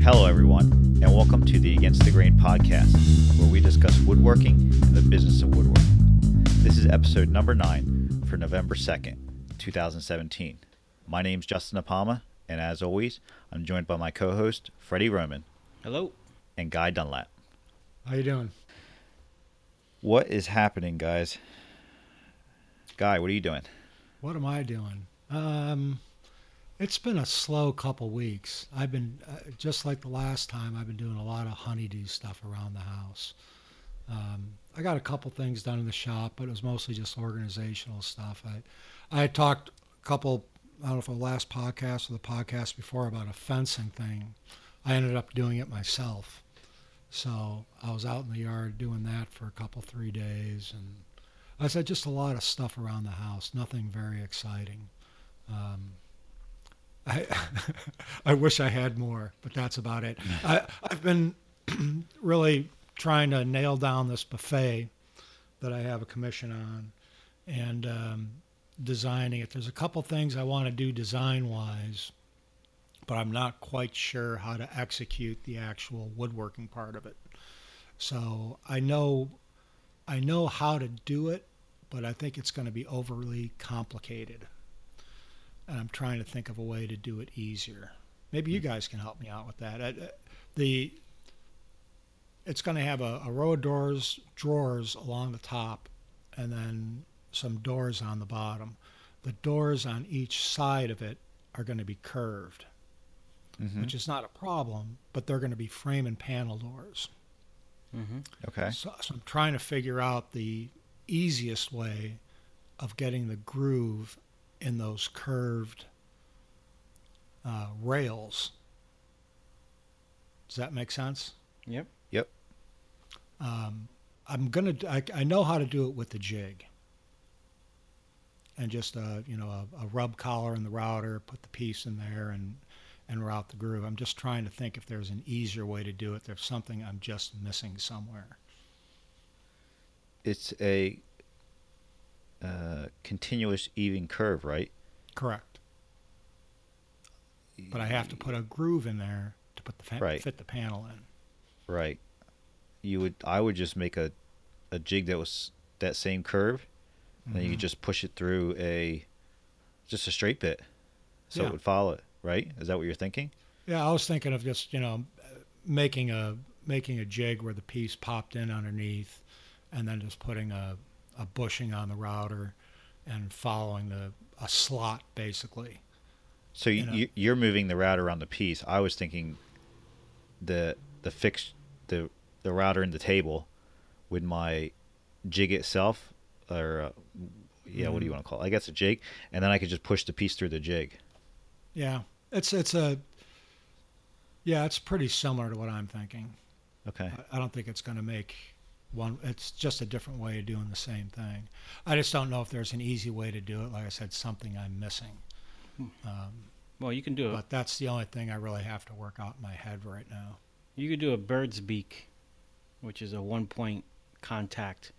Hello, everyone, and welcome to the Against the Grain podcast, where we discuss woodworking and the business of woodworking. This is episode number nine for November 2nd, 2017. My name's Justin Apama, and as always, I'm joined by my co host, Freddy Roman Hello. and Guy Dunlap. How you doing? What is happening, guys? Guy, what are you doing? What am I doing? Um, it's been a slow couple weeks. I've been uh, just like the last time. I've been doing a lot of honeydew stuff around the house. Um, I got a couple things done in the shop, but it was mostly just organizational stuff. I, I talked a couple. I don't know if the last podcast or the podcast before about a fencing thing. I ended up doing it myself. So I was out in the yard doing that for a couple, three days, and I said just a lot of stuff around the house. Nothing very exciting. Um, I I wish I had more, but that's about it. I, I've been really trying to nail down this buffet that I have a commission on, and um, designing it. There's a couple things I want to do design wise, but I'm not quite sure how to execute the actual woodworking part of it. So I know I know how to do it, but I think it's going to be overly complicated. And I'm trying to think of a way to do it easier. Maybe you guys can help me out with that. I- The it's going to have a, a row of doors, drawers along the top, and then some doors on the bottom. The doors on each side of it are going to be curved, Mhm. which is not a problem, but they're going to be frame and panel doors. Mm-hmm. Okay. So, so I'm trying to figure out the easiest way of getting the groove in those curved uh, rails. Does that make sense? Yep. Um, I'm gonna. I, I know how to do it with the jig. And just a you know a, a rub collar in the router, put the piece in there, and and route the groove. I'm just trying to think if there's an easier way to do it. There's something I'm just missing somewhere. It's a uh, continuous even curve, right? Correct. But I have to put a groove in there to put the fa- Right. fit the panel in. Right. You would. I would just make a, a jig that was that same curve, and then you could just push it through a, just a straight bit, so Yeah. it would follow it. Right? Is that what you're thinking? Yeah, I was thinking of just you know making a making a jig where the piece popped in underneath, and then just putting a, a bushing on the router, and following the a slot basically. So you, know. you you're moving the router on the piece. I was thinking, the the fix the the router in the table, with my jig itself, or uh, yeah, what do you Mhm. want to call it? I guess a jig, and then I could just push the piece through the jig. Yeah, it's it's a yeah, it's pretty similar to what I'm thinking. Okay. I- I don't think it's going to make one. It's just a different way of doing the same thing. I just don't know if there's an easy way to do it. Like I said, something I'm missing. Um, Well, you can do it. but that's the only thing I really have to work out in my head right now. You could do a bird's beak, which is a one-point contact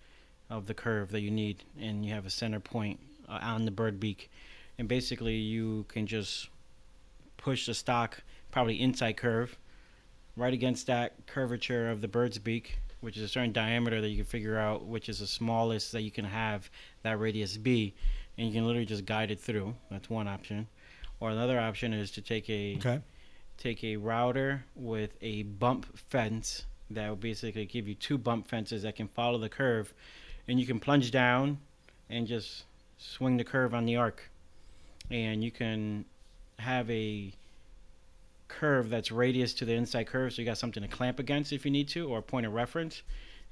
of the curve that you need, and you have a center point uh, on the bird beak, and basically you can just push the stock probably inside curve right against that curvature of the bird's beak, which is a certain diameter that you can figure out, which is the smallest that you can have that radius be, and you can literally just guide it through. That's one option. Or another option is to take a Okay. take a router with a bump fence that will basically give you two bump fences that can follow the curve and you can plunge down and just swing the curve on the arc and you can have a curve that's radius to the inside curve so you got something to clamp against if you need to or a point of reference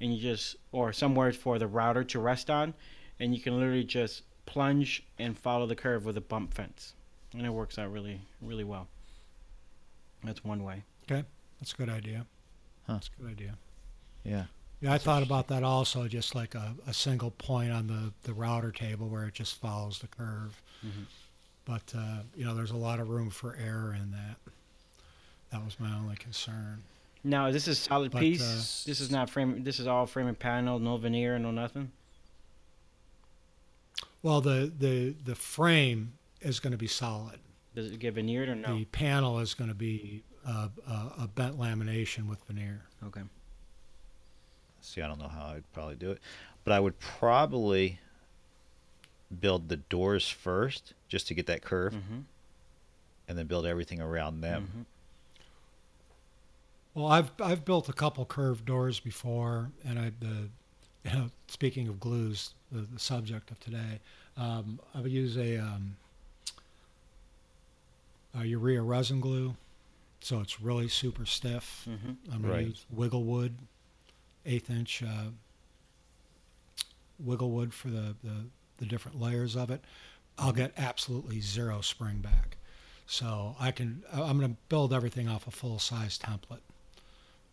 and you just or somewhere for the router to rest on and you can literally just plunge and follow the curve with a bump fence and it works out really really well that's one way. Okay, that's a good idea. Huh. That's a good idea. Yeah. Yeah, I thought about that also, just like a, a single point on the, the router table where it just follows the curve. Mhm. But, uh, you know, there's a lot of room for error in that. That was my only concern. Now this is solid But, piece. uh, this is not frame. This is all frame and panel, no veneer, no nothing. Well, the the the frame is going to be solid. Does it get veneered or no? The panel is going to be uh, a, a bent lamination with veneer. Okay. See, I don't know how I'd probably do it, but I would probably build the doors first just to get that curve, Mm-hmm. and then build everything around them. Mm-hmm. Well, I've I've built a couple curved doors before, and I the you know speaking of glues, the, the subject of today, um, I would use a, um, a urea resin glue, so it's really super stiff. Mm-hmm. I'm going Right. to use wiggle wood, eighth inch uh, wiggle wood for the, the, the different layers of it. I'll get absolutely zero spring back. So I can, I'm going to build everything off a full size template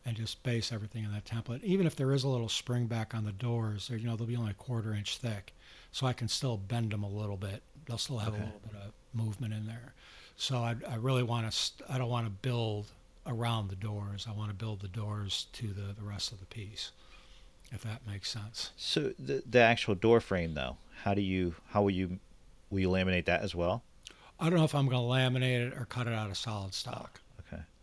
and just base everything in that template. Even if there is a little spring back on the doors, you know, they'll be only a quarter inch thick. So I can still bend them a little bit. They'll still have Okay. a little bit of movement in there. So I, I really want to, st- I don't want to build around the doors. I want to build the doors to the, the rest of the piece, if that makes sense. So the the actual door frame though, how do you how will you will you laminate that as well? I don't know if I'm going to laminate it or cut it out of solid stock.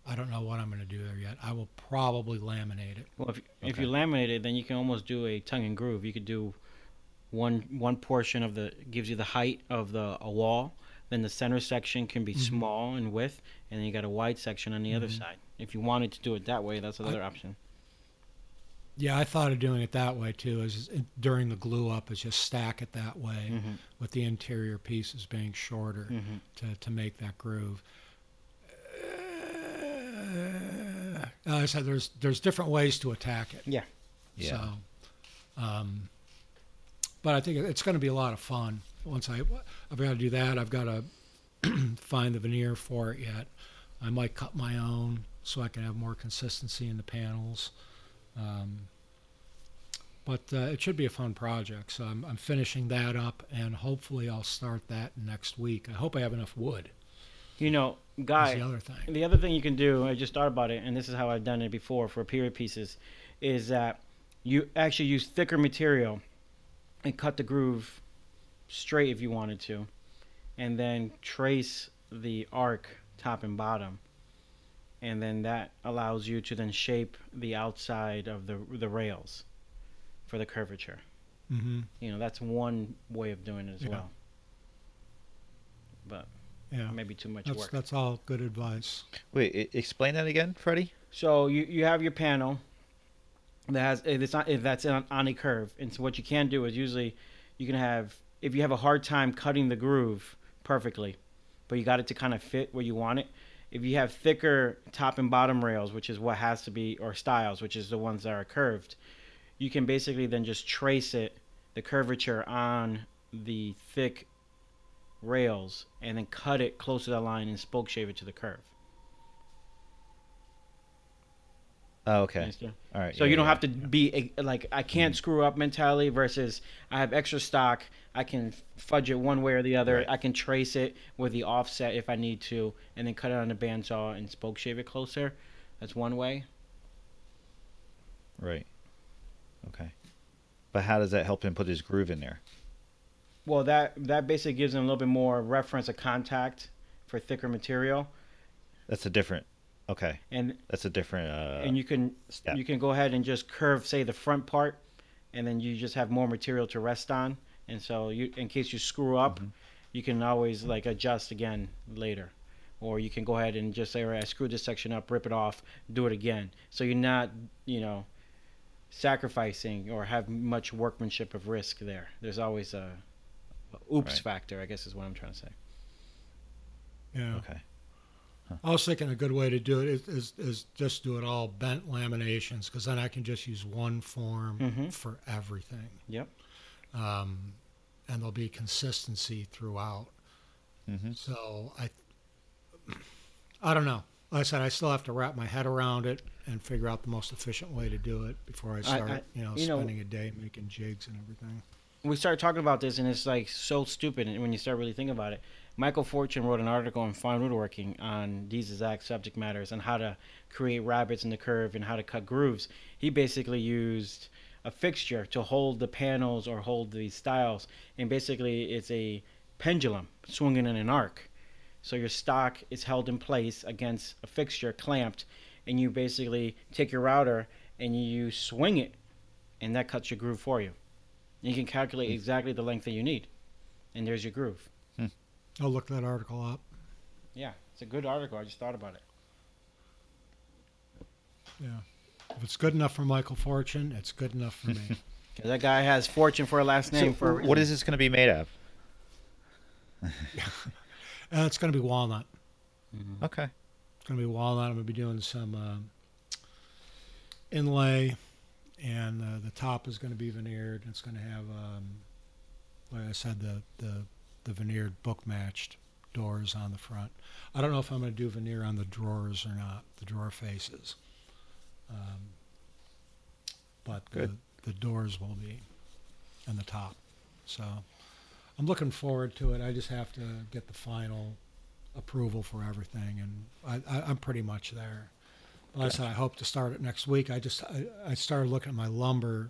Okay. I don't know what I'm going to do there yet. I will probably laminate it. Well, if if you laminate it, then you can almost do a tongue and groove. You could do one one portion of the gives you the height of the a wall. Then the center section can be Mhm. small in width, and then you got a wide section on the other Mhm. side. If you wanted to do it that way, that's another option. Yeah, I thought of doing it that way too. Is is during the glue up, is just stack it that way Mm-hmm. with the interior pieces being shorter Mm-hmm. to, to make that groove. Uh, like I said, there's there's different ways to attack it. Yeah. Yeah. So, um, but I think it's going to be a lot of fun. Once I, I've got to do that. I've got to find the veneer for it yet. I might cut my own so I can have more consistency in the panels. Um, but uh, it should be a fun project. So I'm, I'm finishing that up, and hopefully I'll start that next week. I hope I have enough wood. You know, That's guy. the other thing. The other thing you can do, I just thought about it, and this is how I've done it before for period pieces, is that you actually use thicker material and cut the groove straight if you wanted to, and then trace the arc top and bottom, and then that allows you to then shape the outside of the the rails for the curvature. hmm You know, that's one way of doing it as Yeah. well. But Yeah, maybe too much that's work. that's all good advice. Wait, explain that again, Freddy. So you, you have your panel that has if it's not if that's on, on a curve, and so what you can do is usually you can have if you have a hard time cutting the groove perfectly, but you got it to kind of fit where you want it. If you have thicker top and bottom rails, which is what has to be, or stiles, which is the ones that are curved, you can basically then just trace it, the curvature on the thick rails, and then cut it close to the line and spoke shave it to the curve. Oh, okay. Understand? All right. So yeah, you don't yeah. have to be like I can't screw up mentality versus I have extra stock. I can fudge it one way or the other. Right. I can trace it with the offset if I need to, and then cut it on a bandsaw and spoke shave it closer. That's one way. Right. Okay. But how does that help him put his groove in there? Well, that that basically gives them a little bit more reference of contact for thicker material, That's a different. Okay. and That's a different. Uh, and you can step. you can go ahead and just curve say the front part, and then you just have more material to rest on. And so you in case you screw up, Mhm. you can always like adjust again later. Or you can go ahead and just say, all right, I screwed this section up, rip it off, do it again. So you're not, you know, sacrificing or have much workmanship of risk there. There's always a oops Right. factor, I guess is what I'm trying to say. Yeah. Okay. I was thinking a good way to do it is, is, is just do it all bent laminations because then I can just use one form Mhm. for everything. Yep. Um, and there'll be consistency throughout. Mm-hmm. So I, I don't know. Like I said, I still have to wrap my head around it and figure out the most efficient way to do it before I start, I- you know, you know- spending a day making jigs and everything. We started talking about this and it's like so stupid when you start really thinking about it michael fortune wrote an article on fine woodworking on these exact subject matters and how to create rabbets in the curve and how to cut grooves he basically used a fixture to hold the panels or hold the stiles, and basically it's a pendulum swinging in an arc. So your stock is held in place against a fixture clamped, and you basically take your router and you swing it, and that cuts your groove for you. You can calculate exactly the length that you need, and there's your groove. I'll look that article up. Yeah, it's a good article. I just thought about it. Yeah. If it's good enough for Michael Fortune, it's good enough for me. Because that guy has fortune for a last name. So for a what reason. is this going to be made of? uh, it's going to be walnut. Okay. It's going to be walnut. I'm going to be doing some uh, inlay, and uh, the top is going to be veneered. It's going to have, um, like I said, the, the the veneered book matched doors on the front. I don't know if I'm going to do veneer on the drawers or not, the drawer faces. Um, but Good. the, the doors will be, and the top. So I'm looking forward to it. I just have to get the final approval for everything, and I, I, I'm pretty much there. Like I said, I hope to start it next week. I just I, I started looking at my lumber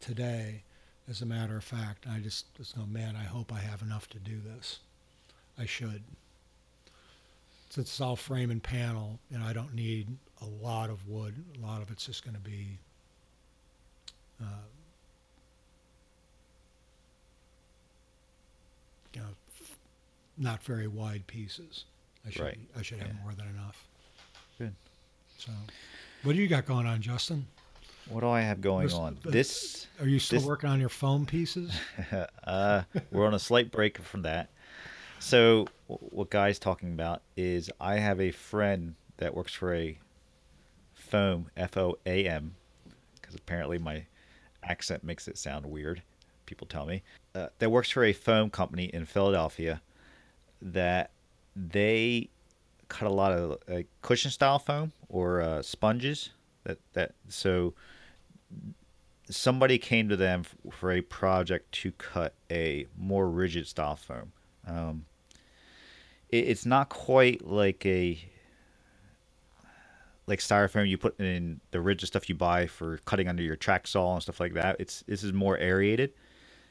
today, as a matter of fact. I just just go, man, I hope I have enough to do this. I should. Since it's all frame and panel, and I don't need a lot of wood. A lot of it's just going to be. Uh, you know, not very wide pieces. I should Right. I should have Yeah. more than enough. Good. So, what do you got going on, Justin? What do I have going This- on? This Are you still This- working on your foam pieces? uh, we're on a slight break from that. So, what Guy's talking about is I have a friend that works for a foam, F O A M, because apparently my accent makes it sound weird. People tell me uh, that works for a foam company in Philadelphia that they cut a lot of like cushion style foam or uh, sponges. That that so somebody came to them for a project to cut a more rigid style foam. Um, it, it's not quite like a like styrofoam you put in the rigid stuff you buy for cutting under your track saw and stuff like that. It's this is more aerated.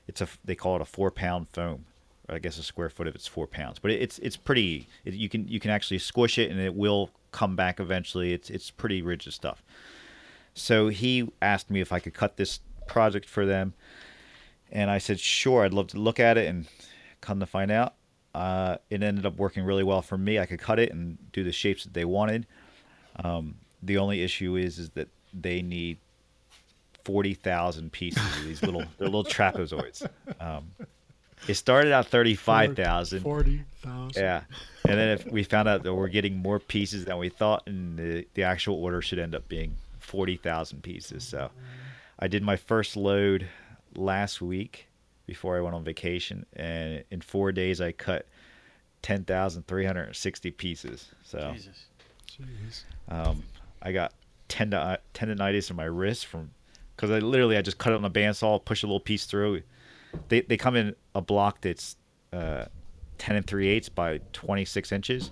It's a they call it a four pound foam. I guess a square foot if it's four pounds, but it, it's it's pretty. It, you can you can actually squish it and it will come back eventually. It's it's pretty rigid stuff. So he asked me if I could cut this project for them, and I said sure. I'd love to look at it. And come to find out, uh, it ended up working really well for me. I could cut it and do the shapes that they wanted. Um, the only issue is is that they need forty thousand pieces of these little they're little trapezoids. Um, it started out thirty five thousand. Forty thousand. Yeah, and then if we found out that we're getting more pieces than we thought, and the the actual order should end up being forty thousand pieces. So, I did my first load last week before I went on vacation, and in four days I cut ten thousand three hundred and sixty pieces. So, Jesus. Um, I got tendon tendonitis in my wrist from because I literally I just cut it on a bandsaw, push a little piece through. They they come in a block that's uh, ten and three eighths by twenty six inches,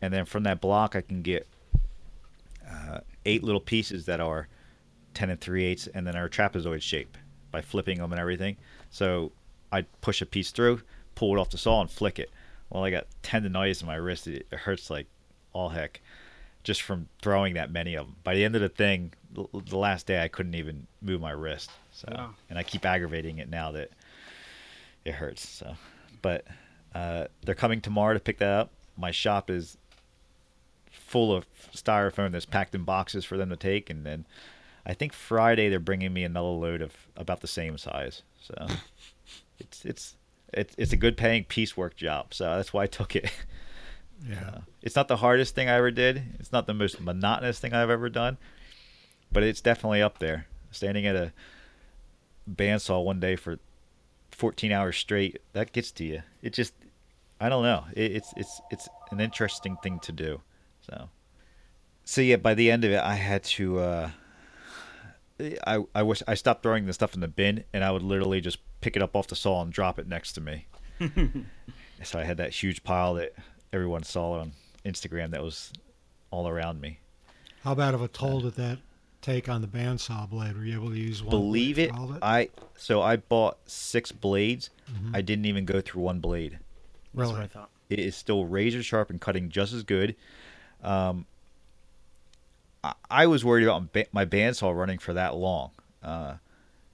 and then from that block I can get uh, eight little pieces that are ten and three eighths, and then are trapezoid shape by flipping them and everything. So I push a piece through, pull it off the saw, and flick it. Well, I got tendonitis in my wrist. It hurts like all heck just from throwing that many of them. By the end of the thing, the, the last day, I couldn't even move my wrist. So, and I keep aggravating it now that it hurts. So, but uh, they're coming tomorrow to pick that up. My shop is full of styrofoam that's packed in boxes for them to take, and then I think Friday they're bringing me another load of about the same size. So, it's it's it's it's a good paying piecework job. So that's why I took it. Yeah. Uh, it's not the hardest thing I ever did. It's not the most monotonous thing I've ever done, but it's definitely up there. Standing at a bandsaw one day for 14 hours straight, that gets to you. It just, I don't know. It, it's it's it's an interesting thing to do. So, so yeah. By the end of it, I had to. Uh, I I wish I stopped throwing the stuff in the bin, and I would literally just pick it up off the saw and drop it next to me. so I had that huge pile that everyone saw on Instagram that was all around me. How bad of a toll did that take on the bandsaw blade? Were you able to use one? Believe blade it, all of I so I bought six blades. Mhm. I didn't even go through one blade. That's what I thought. It is still razor sharp and cutting just as good. Um, I, I was worried about my bandsaw running for that long, uh,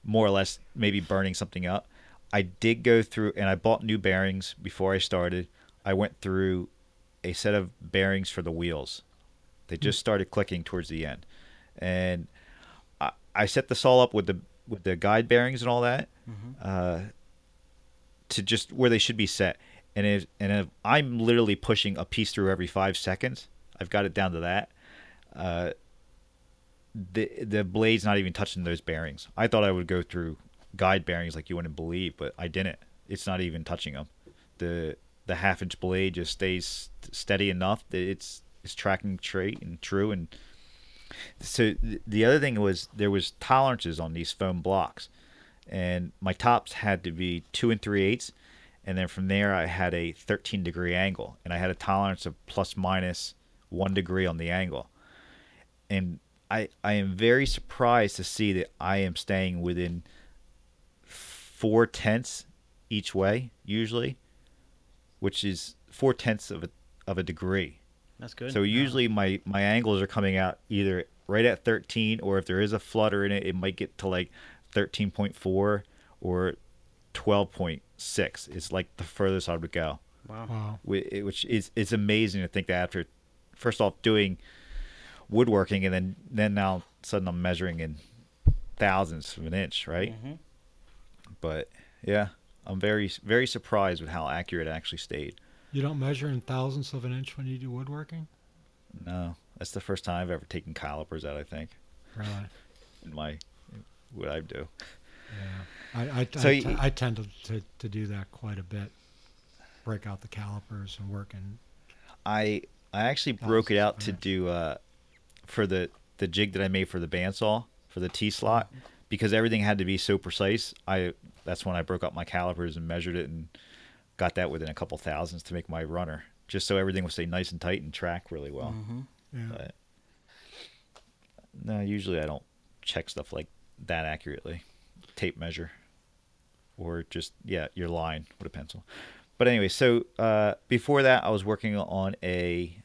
more or less maybe burning something up. I did go through and I bought new bearings before I started. I went through a set of bearings for the wheels. They just started clicking towards the end, and I, I set this all up with the with the guide bearings and all that uh, to just where they should be set. And if and if I'm literally pushing a piece through every five seconds, I've got it down to that. Uh, the the blade's not even touching those bearings. I thought I would go through guide bearings like you wouldn't believe, but I didn't. It's not even touching them. the The half inch blade just stays steady enough that it's it's tracking straight and true. And so the other thing was there was tolerances on these foam blocks, and my tops had to be two and three eighths, and then from there I had a 13 degree angle, and I had a tolerance of plus minus one degree on the angle, and I I am very surprised to see that I am staying within four tenths each way usually, which is four tenths of a of a degree. That's good. So usually my my angles are coming out either right at 13 or if there is a flutter in it, it might get to like 13.4 or 12.6. It's like the furthest I would go, wow. Wow. Which is it's amazing to think that after first off doing woodworking and then then now sudden I'm measuring in thousands of an inch, right? Mhm. But yeah, I'm very very surprised with how accurate it actually stayed. You don't measure in thousandths of an inch when you do woodworking? No, that's the first time I've ever taken calipers out. I think Really? in my what I do. Yeah. I, I, So I, you- I tend to, to, to do that quite a bit. Break out the calipers and work in. I I actually broke it out to do uh, for the the jig that I made for the bandsaw for the T slot because everything had to be so precise. I that's when I broke out my calipers and measured it and got that within a couple thousands to make my runner, just so everything would stay nice and tight and track really well. Mhm. Yeah. But no, usually I don't check stuff like that accurately. Tape measure, or just yeah, your line with a pencil. But anyway, so uh, before that, I was working on a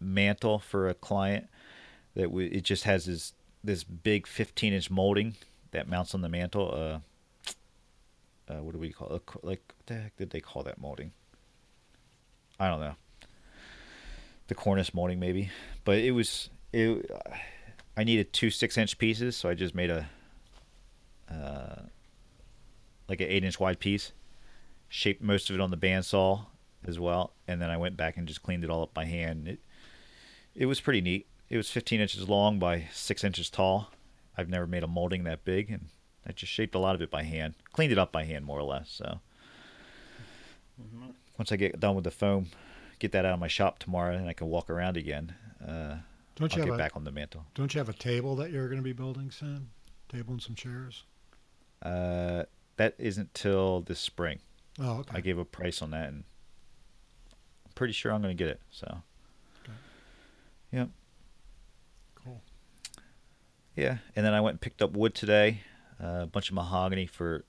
mantle for a client that w- it just has this this big 15 inch molding that mounts on the mantle. Uh, uh, what do we call it? Like what the heck did they call that molding? I don't know. The cornice molding maybe, but it was it. I needed two six inch pieces, so I just made a uh, like an eight inch wide piece. Shaped most of it on the bandsaw as well, and then I went back and just cleaned it all up by hand. It it was pretty neat. It was 15 inches long by six inches tall. I've never made a molding that big, and I just shaped a lot of it by hand. Cleaned it up by hand more or less. So Mhm. once I get done with the foam, get that out of my shop tomorrow, and I can walk around again. Uh, Don't I'll you get have a back on the mantle. Don't you have a table that you're going to be building, Sam? Table and some chairs. Uh, that isn't till this spring. Oh, okay. I gave a price on that, and I'm pretty sure I'm going to get it. So, yeah. Cool. yeah. And then I went and picked up wood today, a bunch of mahogany for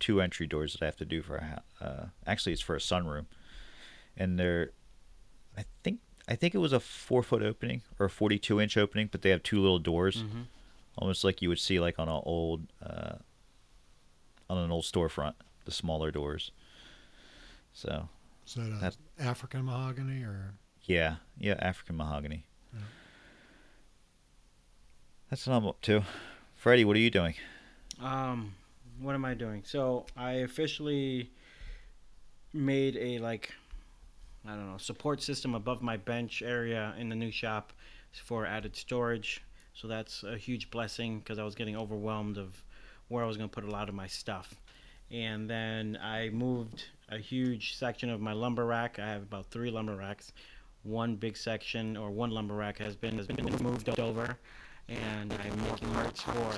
two entry doors that I have to do for a house. Uh, actually, it's for a sunroom, and they're, I think, I think it was a four foot opening or a 42 inch opening, but they have two little doors, Mhm. almost like you would see like on an old, uh, on an old storefront, the smaller doors. So Is that a That's- African mahogany or? Yeah, yeah, African mahogany. Yeah. That's what I'm up to. Freddy, what are you doing? Um, what am I doing? So I officially made a like, I don't know, support system above my bench area in the new shop for added storage. So that's a huge blessing because I was getting overwhelmed of where I was going to put a lot of my stuff. And then I moved a huge section of my lumber rack. I have about three lumber racks. One big section or one lumber rack has been has been moved over, and I'm making marks for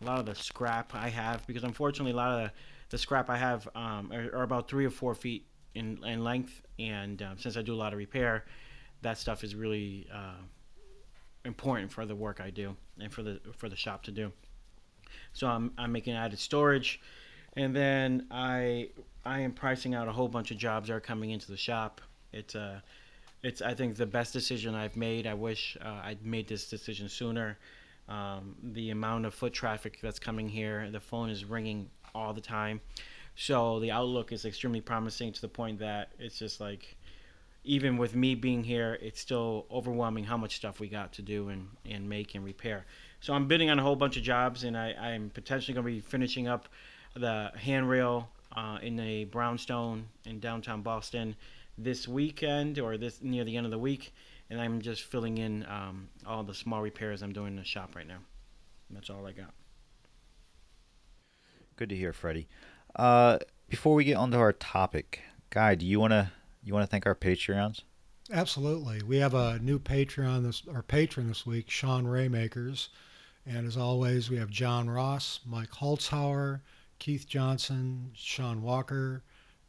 a lot of the scrap I have because unfortunately a lot of the, the scrap I have um, are, are about three or four feet in, in length, and um, since I do a lot of repair, that stuff is really uh, important for the work I do and for the for the shop to do. So I'm I'm making added storage, and then I I am pricing out a whole bunch of jobs that are coming into the shop. It's uh it's I think the best decision I've made. I wish uh, I'd made this decision sooner. Um, the amount of foot traffic that's coming here, the phone is ringing all the time. So the outlook is extremely promising to the point that it's just like, even with me being here, it's still overwhelming how much stuff we got to do and, and make and repair. So I'm bidding on a whole bunch of jobs, and I, I'm potentially going to be finishing up the handrail uh, in a brownstone in downtown Boston this weekend or this near the end of the week, and I'm just filling in um, all the small repairs I'm doing in the shop right now. And that's all I got. Good to hear, Freddy. Uh, before we get onto our topic, Guy, do you wanna you wanna thank our Patreons? Absolutely. We have a new Patreon this our patron this week, Sean Raymakers. And as always, we have John Ross, Mike Holzhauer, Keith Johnson, Sean Walker,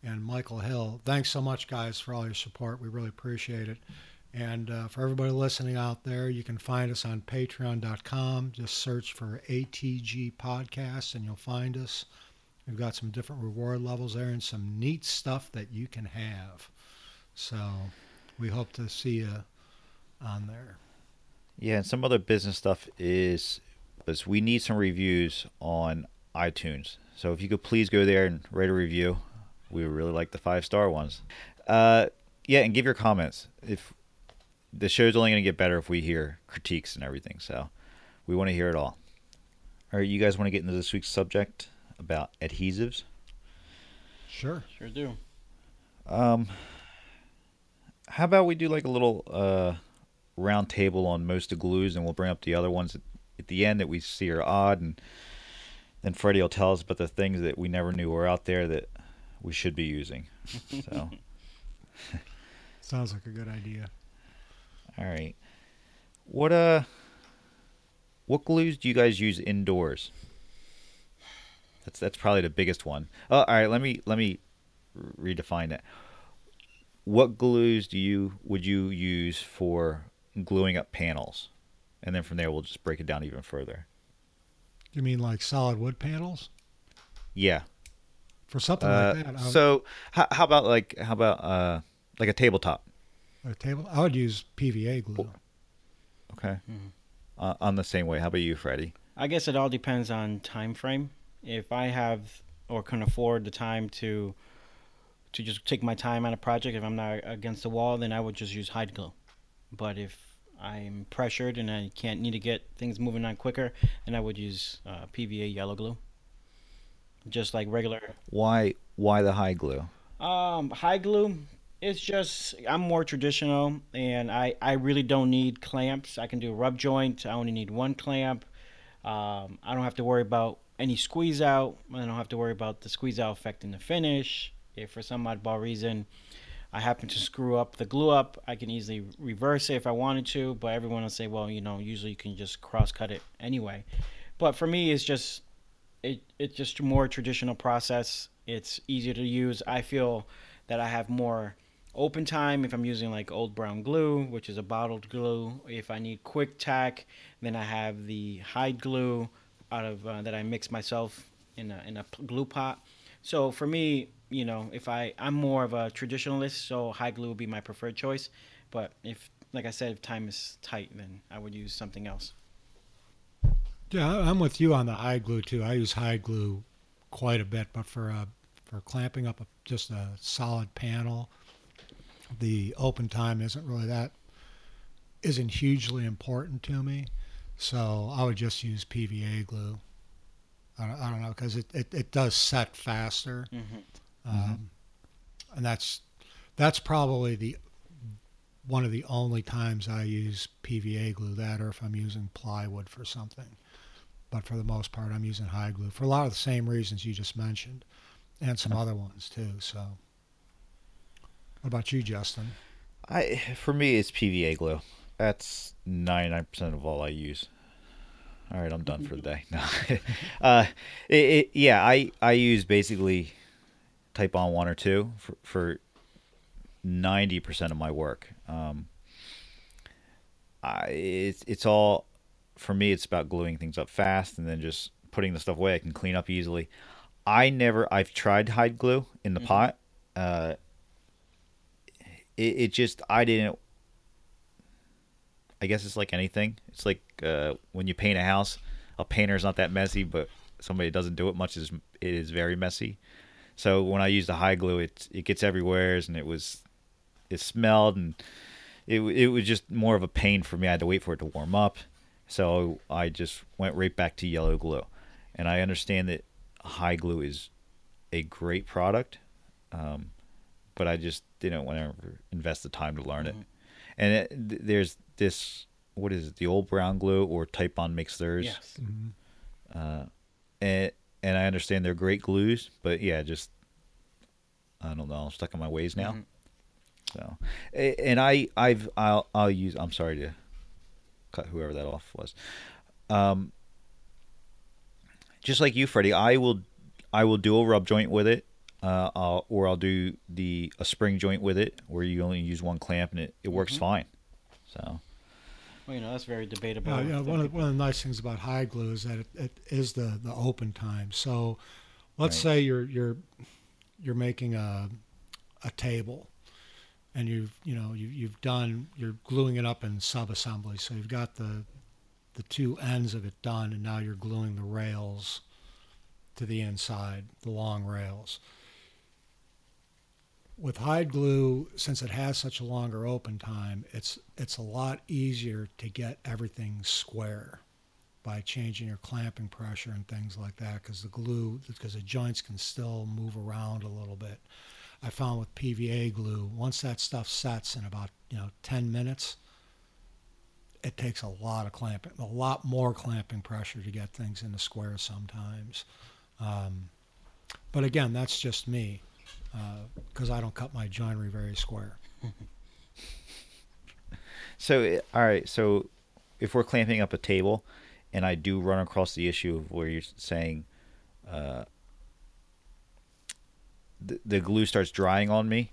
and Michael Hill. Thanks so much, guys, for all your support. We really appreciate it. And uh, for everybody listening out there, you can find us on patreon.com. Just search for ATG Podcast and you'll find us. We've got some different reward levels there and some neat stuff that you can have. So we hope to see you on there. Yeah, and some other business stuff is is we need some reviews on iTunes. So if you could please go there and write a review, we really like the five star ones. Uh, yeah, and give your comments. If the show's only going to get better if we hear critiques and everything, so we want to hear it all. All right, you guys want to get into this week's subject about adhesives? Sure. Sure do. Um, how about we do like a little uh, round table on most of glues, and we'll bring up the other ones at, at the end that we see are odd, and then Freddy will tell us about the things that we never knew were out there that we should be using. So, Sounds like a good idea. All right, what uh, what glues do you guys use indoors? That's that's probably the biggest one. Oh, all right, let me let me redefine that. What glues do you would you use for gluing up panels? And then from there we'll just break it down even further. You mean like solid wood panels? Yeah. For something Uh, like that, would, so how, how about like how about uh like a tabletop? A table, I would use PVA glue. Okay. Mhm. Uh, on the same way. How about you, Freddy? I guess it all depends on time frame. If I have or can afford the time to to just take my time on a project, if I'm not against the wall, then I would just use hide glue. But if I'm pressured and I can't need to get things moving on quicker, then I would use uh, PVA yellow glue. Just like regular Why why the hide glue? um, hide glue. It's just I'm more traditional, and I I really don't need clamps. I can do a rub joint. I only need one clamp. Um, I don't have to worry about any squeeze out. I don't have to worry about the squeeze out affecting the finish. If for some oddball reason I happen to screw up the glue up, I can easily reverse it if I wanted to. But everyone will say, well, you know, usually you can just cross cut it anyway. But for me, it's just it it's just a more traditional process. It's easier to use. I feel that I have more open time if I'm using like old brown glue, which is a bottled glue. If I need quick tack, then I have the hide glue out of uh, that I mix myself in a in a glue pot. So for me, you know, if I I'm more of a traditionalist, so hide glue would be my preferred choice. But if like I said, if time is tight, then I would use something else. Yeah, I'm with you on the hide glue too. I use hide glue quite a bit, but for uh, for clamping up a, just a solid panel, the open time isn't really that isn't hugely important to me. So I would just use PVA glue. I don't, I don't know because it, it, it does set faster, Mm-hmm. um, and that's that's probably the one of the only times I use PVA glue. That or if I'm using plywood for something but for the most part, I'm using hide glue for a lot of the same reasons you just mentioned, and some other ones too. So, what about you, Justin? I for me it's PVA glue. That's ninety nine percent of all I use. All right, I'm done for the day. No, uh, it, it, yeah, I I use basically Titebond one or two for for ninety percent of my work. Um, I it's it's all for me. It's about gluing things up fast and then just putting the stuff away. I can clean up easily. I never. I've tried hide glue in the Mhm. pot. Uh, it, it just I didn't. I guess it's like anything. It's like uh, when you paint a house. A painter's not that messy, but somebody doesn't do it much is it is very messy. So when I use the hide glue, it it gets everywhere, and it was it smelled and it it was just more of a pain for me. I had to wait for it to warm up, so I just went right back to yellow glue. And I understand that high glue is a great product, um, but I just didn't want to invest the time to learn it. Mhm. And it, th- there's this what is it? The old brown glue or Titebond makes theirs. Yes. Mhm. Uh, and and I understand they're great glues, but yeah, just I don't know, I'm stuck in my ways now. Mhm. So, and I I've I'll I'll use. I'm sorry to cut whoever that off was. Um, just like you, Freddy, I will I will do a rub joint with it, uh, I'll, or I'll do the a spring joint with it, where you only use one clamp and it, it works Mhm. fine. So Well, you know that's very debatable. Yeah, yeah. Some One of, one of the nice things about hide glue is that it, it is the, the open time. So, let's Right. say you're you're you're making a a table, and you've you know you, you've done you're gluing it up in sub assembly. So you've got the the two ends of it done, and now you're gluing the rails to the inside, the long rails. With hide glue, since it has such a longer open time, it's it's a lot easier to get everything square by changing your clamping pressure and things like that because the glue because the joints can still move around a little bit. I found with PVA glue, once that stuff sets in about you know 10 minutes, it takes a lot of clamping, a lot more clamping pressure to get things into square sometimes. Um, but again, that's just me because I don't cut my joinery very square. So eh, all right, so if we're clamping up a table, and I do run across the issue of where you're saying, uh, the, the glue starts drying on me,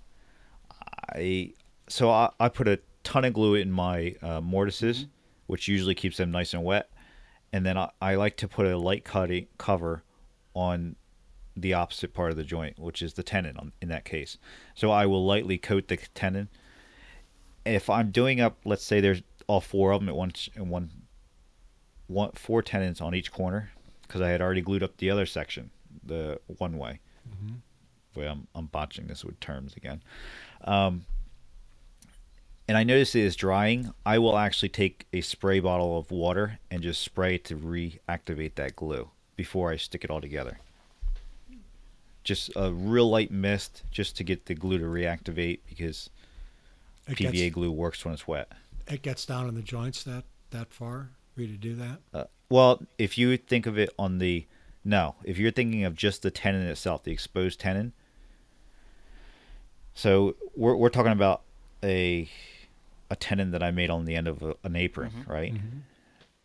I so I, I put a ton of glue in my uh, mortises, which usually keeps them nice and wet, and then I, I like to put a light cutting cover on the opposite part of the joint, which is the tenon on, in that case. So I will lightly coat the tenon if I'm doing up, let's say there's all four of them at once in one, one four tenons on each corner, because I had already glued up the other section, the one way. Boy, I'm I'm botching this with terms again. Um, and I notice it is drying. I will actually take a spray bottle of water and just spray it to reactivate that glue before I stick it all together. Just a real light mist, just to get the glue to reactivate because It PVA gets, glue works when it's wet. it gets down in the joints that that far for you to do that. Uh, well, if you think of it on the no, if you're thinking of just the tenon itself, the exposed tenon. So we're we're talking about a a tenon that I made on the end of a, an apron, Mhm. right?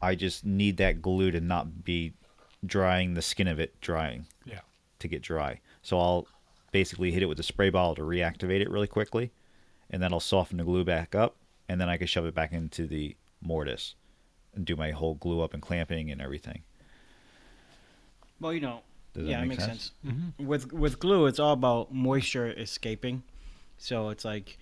I just need that glue to not be drying the skin of it drying Yeah. to get dry. So I'll basically hit it with a spray bottle to reactivate it really quickly, and then I'll soften the glue back up, and then I can shove it back into the mortise and do my whole glue up and clamping and everything. Well, you know, Does that yeah, it makes sense? sense. Mm-hmm. With with glue, it's all about moisture escaping. So it's like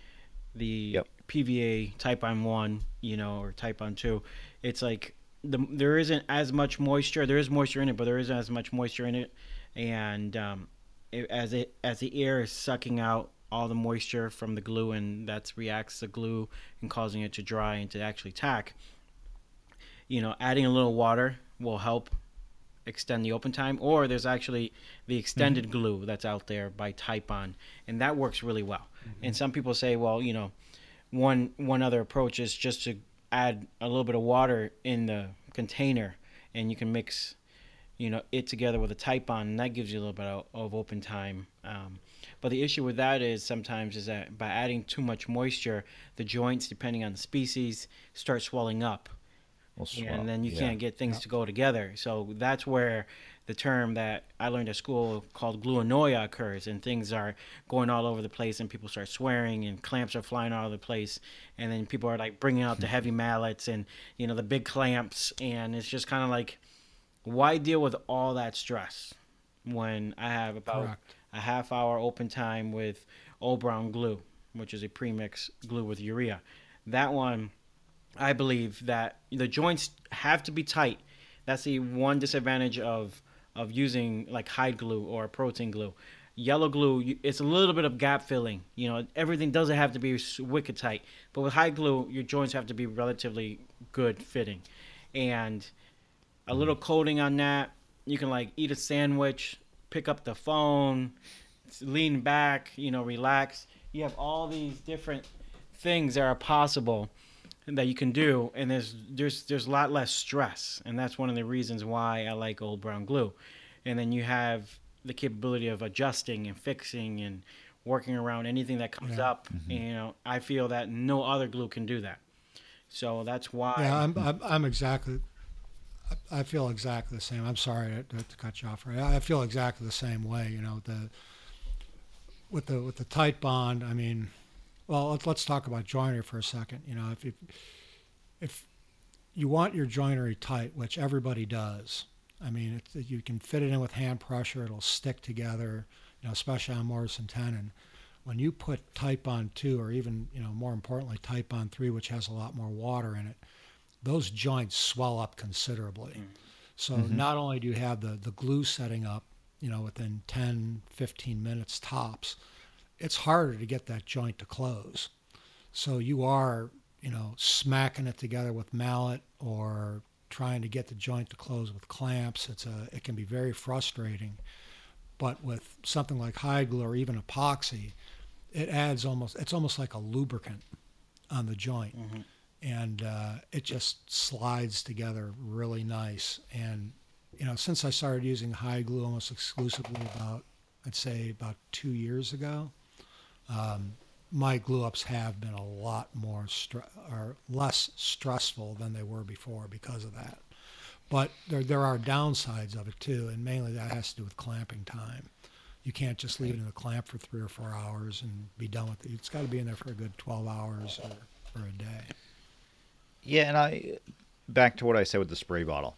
the Yep. PVA Titebond one, you know, or Titebond two. It's like the there isn't as much moisture. There is moisture in it, but there isn't as much moisture in it, and um, it, as it as the air is sucking out all the moisture from the glue, and that reacts the glue and causing it to dry and to actually tack. You know, adding a little water will help extend the open time or there's actually the extended mm-hmm. glue that's out there by Titebond and that works really well. Mm-hmm. And some people say, well, you know, one one other approach is just to add a little bit of water in the container and you can mix you know it together with a Titebond, and that gives you a little bit of, of open time. Um, but the issue with that is sometimes is that by adding too much moisture, the joints, depending on the species, start swelling up Well, swell- and then you yeah. can't get things Yeah. to go together. So that's where the term that I learned at school called gluonoia occurs, and things are going all over the place, and people start swearing, and clamps are flying all over the place, and then people are like bringing out the heavy mallets and you know the big clamps, and it's just kind of like, why deal with all that stress when I have about Correct. a half hour open time with Old Brown glue, which is a premix glue with urea. That one, I believe that the joints have to be tight. That's the one disadvantage of of using like hide glue or protein glue. Yellow glue, it's a little bit of gap filling. You know, everything doesn't have to be wicked tight. But with hide glue, your joints have to be relatively good fitting. And a little coating on that, you can like eat a sandwich, pick up the phone, lean back, you know, relax. You have all these different things that are possible that you can do and there's there's there's a lot less stress and that's one of the reasons why I like old brown glue. And then you have the capability of adjusting and fixing and working around anything that comes Yeah. up. And, you know, I feel that no other glue can do that. So that's why Yeah, I'm, I'm, I'm exactly. I- feel exactly the same. I'm sorry to, to cut you off. Right, I feel exactly the same way. You know, the with the with the Titebond. I mean, well, let's let's talk about joinery for a second. You know, if you, if you want your joinery tight, which everybody does, I mean, you can fit it in with hand pressure. It'll stick together. You know, especially on mortise and tenon. When you put Titebond 2, or even, you know, more importantly, Titebond 3, which has a lot more water in it, those joints swell up considerably. Mm. So mm-hmm. not only do you have the, the glue setting up, you know, within 10, 15 minutes tops, it's harder to get that joint to close. So you are, you know, smacking it together with mallet or trying to get the joint to close with clamps. It's a, it can be very frustrating. But with something like hide glue or even epoxy, it adds almost, it's almost like a lubricant on the joint mm-hmm. And uh, it just slides together really nice. And you know, since I started using hide glue almost exclusively about, I'd say about two years ago, um, my glue ups have been a lot more or less stressful than they were before because of that. But there there are downsides of it too, and mainly that has to do with clamping time. You can't just leave it in the clamp for three or four hours and be done with it. It's got to be in there for a good 12 hours or, or a day. Yeah, and I back to what I said with the spray bottle.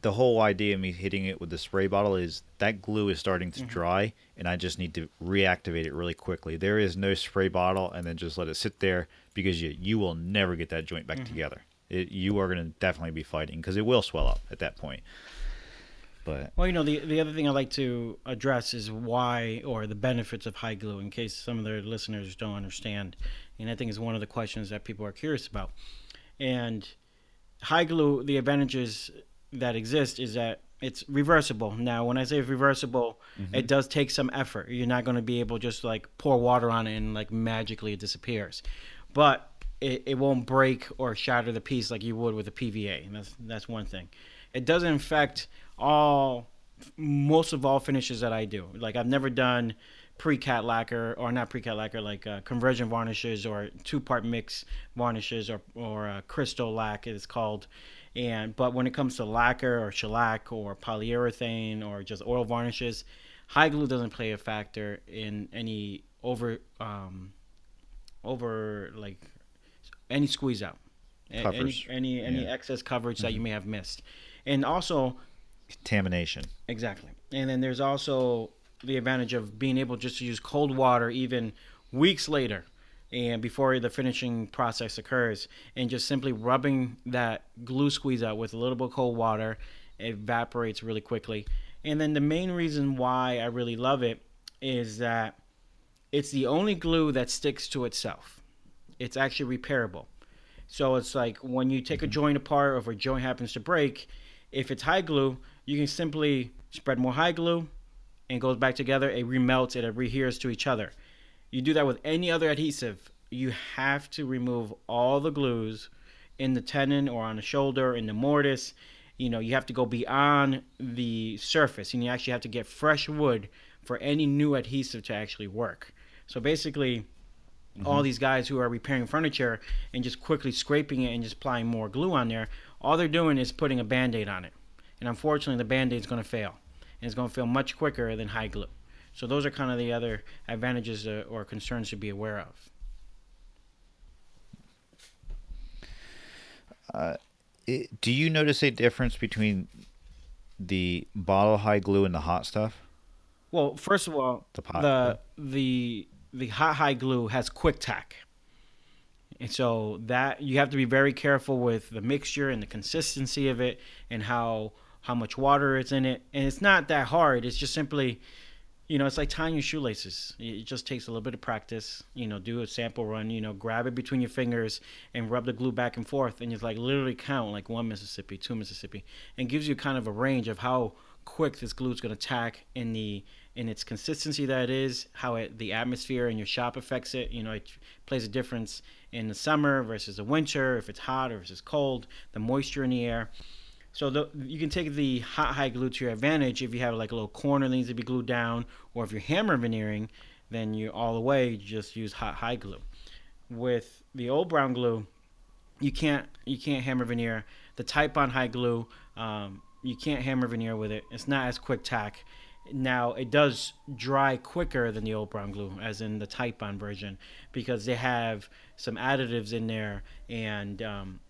The whole idea of me hitting it with the spray bottle is that glue is starting to mm-hmm. dry, and I just need to reactivate it really quickly. There is no spray bottle, and then just let it sit there because you you will never get that joint back mm-hmm. together. It, you are going to definitely be fighting because it will swell up at that point. But Well, you know, the the other thing I'd like to address is why or the benefits of hide glue, in case some of the listeners don't understand, and I think is one of the questions that people are curious about. And hide glue, the advantages that exist is that it's reversible. Now, when I say reversible, mm-hmm. it does take some effort. You're not going to be able to just like pour water on it and like magically it disappears, but it, it won't break or shatter the piece like you would with a PVA. And that's that's one thing. It doesn't affect all most of all finishes that I do. Like I've never done pre-cat lacquer or not pre-cat lacquer like uh, conversion varnishes or two-part mix varnishes or or uh, crystal lac it's called. And but when it comes to lacquer or shellac or polyurethane or just oil varnishes, hide glue doesn't play a factor in any over um over like any squeeze out. Covers. Any any, any Yeah. excess coverage that you may have missed. And also contamination. Exactly. And then there's also the advantage of being able just to use cold water even weeks later and before the finishing process occurs and just simply rubbing that glue squeeze out with a little bit of cold water it evaporates really quickly. And then the main reason why I really love it is that it's the only glue that sticks to itself. It's actually repairable. So it's like when you take a mm-hmm. joint apart or if a joint happens to break, if it's hide glue, you can simply spread more hide glue and it goes back together. It remelts, it adheres to each other. You do that with any other adhesive, you have to remove all the glues in the tenon or on the shoulder, in the mortise. You know, you have to go beyond the surface and you actually have to get fresh wood for any new adhesive to actually work. So basically, all mm-hmm. these guys who are repairing furniture and just quickly scraping it and just applying more glue on there, all they're doing is putting a band-aid on it. and unfortunately, the band-aid's going to fail, and it's going to fail much quicker than hide glue. So those are kind of the other advantages uh, or concerns to be aware of. Uh, it, do you notice a difference between the bottle hide glue and the hot stuff? Well, first of all, The pot the the the hot hide glue has quick tack, and so that you have to be very careful with the mixture and the consistency of it and how how much water is in it. And it's not that hard. It's just simply, you know, it's like tying your shoelaces. It just takes a little bit of practice. You know, do a sample run. You know, grab it between your fingers and rub the glue back and forth, and just like literally count like one Mississippi, two Mississippi, and gives you kind of a range of how quick this glue is going to tack in the in its consistency that it is, how it, the atmosphere in your shop affects it. You know, it plays a difference in the summer versus the winter, if it's hot or if it's cold, the moisture in the air. So the, you can take the hot hide glue to your advantage if you have like a little corner that needs to be glued down, or if you're hammer veneering, then you all the way just use hot hide glue. With the old brown glue, you can't you can't hammer veneer. The Titebond hide glue, um, you can't hammer veneer with it. It's not as quick tack. Now it does dry quicker than the old brown glue, as in the Titebond version, because they have some additives in there, and um,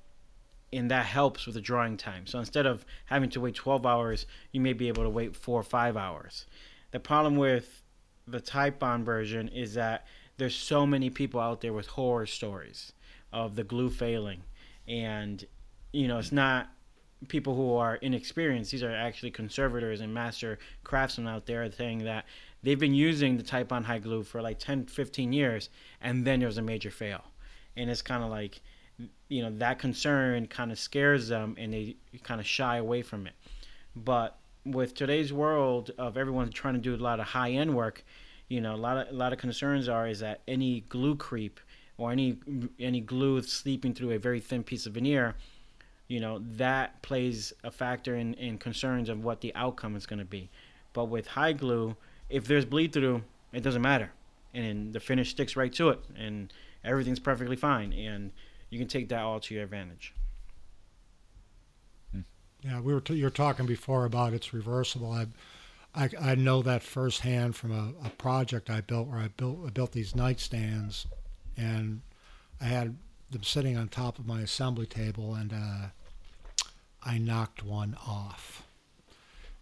and that helps with the drying time. So instead of having to wait 12 hours, you may be able to wait four or five hours. The problem with the Titebond version is that there's so many people out there with horror stories of the glue failing, and you know it's not people who are inexperienced. These are actually conservators and master craftsmen out there saying that they've been using the Titebond hide glue for like 10, 15 years, and then there was a major fail, and it's kind of like you know that concern kind of scares them and they kind of shy away from it. But with today's world of everyone trying to do a lot of high end work you know a lot of a lot of concerns are is that any glue creep or any any glue sleeping through a very thin piece of veneer you know that plays a factor in, in concerns of what the outcome is going to be. But with hide glue if there's bleed through it doesn't matter. And the finish sticks right to it and everything's perfectly fine. And you can take that all to your advantage. Yeah, we were t- you're talking before about it's reversible. I, I, I know that firsthand from a, a project I built where I built I built these nightstands, and I had them sitting on top of my assembly table, and uh, I knocked one off,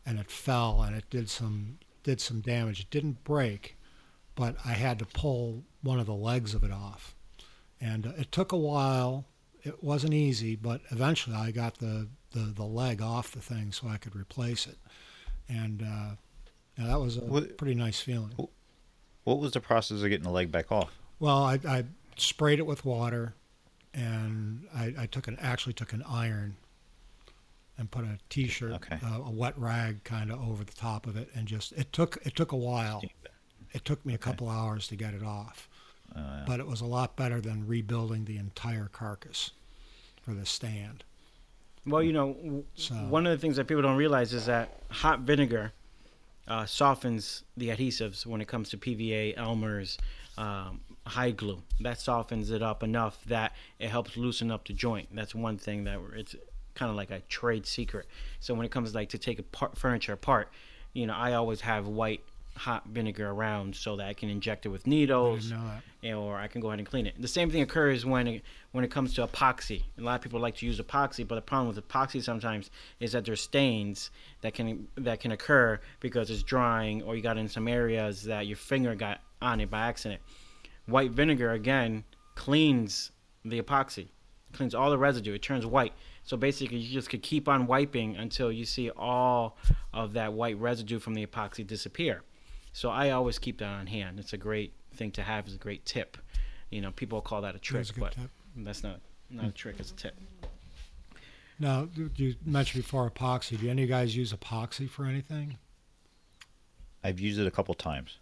and it fell, and it did some did some damage. It didn't break, but I had to pull one of the legs of it off and uh, it took a while. It wasn't easy, but eventually I got the, the, the leg off the thing so I could replace it, and uh, yeah, that was a What- pretty nice feeling. What was the process of getting the leg back off? Well, I, I sprayed it with water, and I, I took an actually took an iron and put a t-shirt, Okay. uh, a wet rag kind of over the top of it, and just it took it took a while. It took me a couple hours to get it off, Uh, but it was a lot better than rebuilding the entire carcass for the stand. Well, you know, So- one of the things that people don't realize is that hot vinegar uh, softens the adhesives when it comes to PVA, Elmer's, um, hide glue. That softens it up enough that it helps loosen up the joint. That's one thing that it's kind of like a trade secret. So when it comes like to take a part, furniture apart, you know, I always have white hot vinegar around so that I can inject it with needles didn't know that. and- or I can go ahead and clean it. The same thing occurs when it, when it comes to epoxy. A lot of people like to use epoxy, but the problem with epoxy sometimes is that there's stains that can that can occur because it's drying or you got in some areas that your finger got on it by accident. White vinegar again cleans the epoxy, cleans all the residue. It turns white. So basically, you just could keep on wiping until you see all of that white residue from the epoxy disappear. So I always keep that on hand. It's a great thing to have. It's a great tip. You know, people call that a trick, That's a but tip. that's not not a trick. It's a tip. Now, you- you mentioned before epoxy. Do any of you guys use epoxy for anything? I've used it a couple times.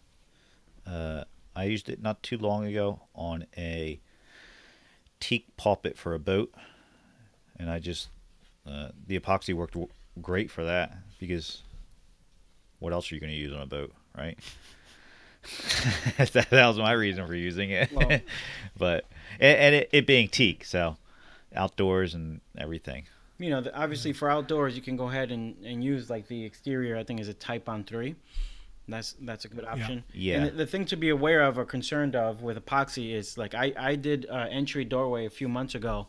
Uh, I used it not too long ago on a teak pulpit for a boat, and I just uh, the epoxy worked w- great for that because what else are you going to use on a boat, right? that, that was my reason for using it, Well- but and, and it, it being teak, so outdoors and everything. you know, the, obviously for outdoors, you can go ahead and, and use like the exterior. I think is a Titebond three. That's that's a good option. Yeah. And the, the thing to be aware of or concerned of with epoxy is like I I did uh, entry doorway a few months ago,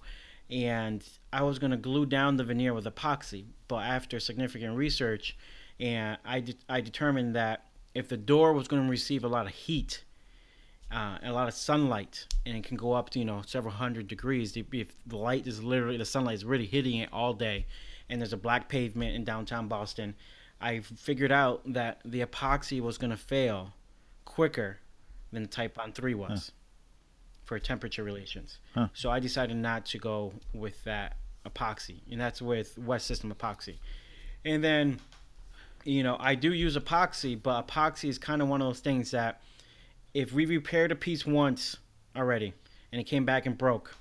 and I was gonna glue down the veneer with epoxy, but after significant research, and I de- I determined that if the door was going to receive a lot of heat, uh, a lot of sunlight, and it can go up to you know several hundred degrees. If the light is literally the sunlight is really hitting it all day, and there's a black pavement in downtown Boston, I figured out that the epoxy was going to fail quicker than the On three was for temperature relations. Huh. So I decided not to go with that epoxy, and that's with West System epoxy. And then, you know, I do use epoxy, but epoxy is kind of one of those things that if we repaired a piece once already and it came back and broke,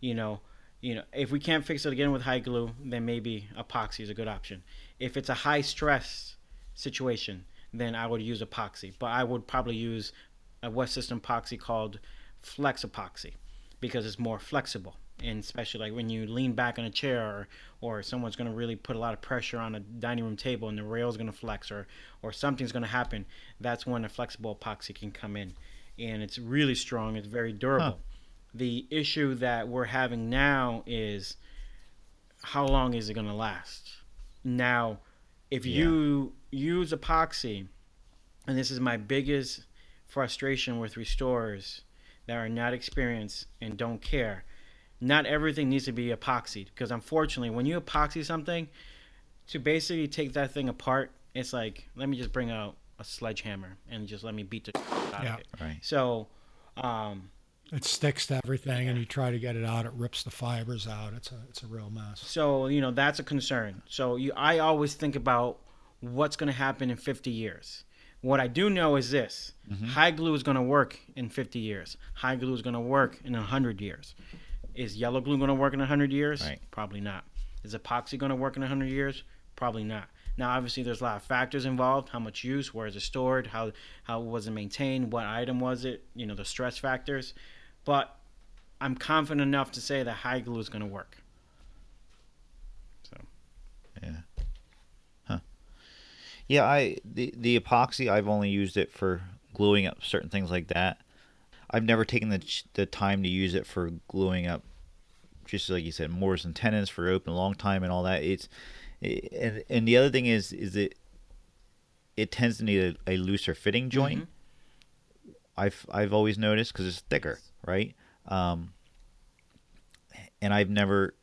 you know, you know, if we can't fix it again with hide glue, then maybe epoxy is a good option. If it's a high stress situation, then I would use epoxy, but I would probably use a West System epoxy called Flex Epoxy because it's more flexible. And especially like when you lean back on a chair or, or someone's going to really put a lot of pressure on a dining room table and the rail's going to flex or, or something's going to happen, that's when a flexible epoxy can come in. And it's really strong, it's very durable. Huh. The issue that we're having now is how long is it going to last? Now, if Yeah. you use epoxy, and this is my biggest frustration with restorers that are not experienced and don't care. Not everything needs to be epoxied because unfortunately, when you epoxy something, to basically take that thing apart, it's like let me just bring out a sledgehammer and just let me beat the out Yeah. of it. Right. So, um, It sticks to everything, and you try to get it out. It rips the fibers out. It's a it's a real mess. So you know that's a concern. So you, I always think about what's going to happen in 50 years. What I do know is this: hide glue is going to work in 50 years. Hide glue is going to work in 100 years. Is yellow glue going to work in 100 years? Right. Probably not. Is epoxy going to work in 100 years? Probably not. Now, obviously, there's a lot of factors involved: how much use, where is it stored, how how was it maintained, what item was it, you know, the stress factors. But I'm confident enough to say that hide glue is going to work. So. Yeah. Huh. Yeah, I the the epoxy I've only used it for gluing up certain things like that. I've never taken the the time to use it for gluing up, just like you said, mortise and tenons for open a long time and all that. It's it, and and the other thing is is it it tends to need a, a looser fitting joint. I've I've always noticed because it's thicker, right? Um, and I've never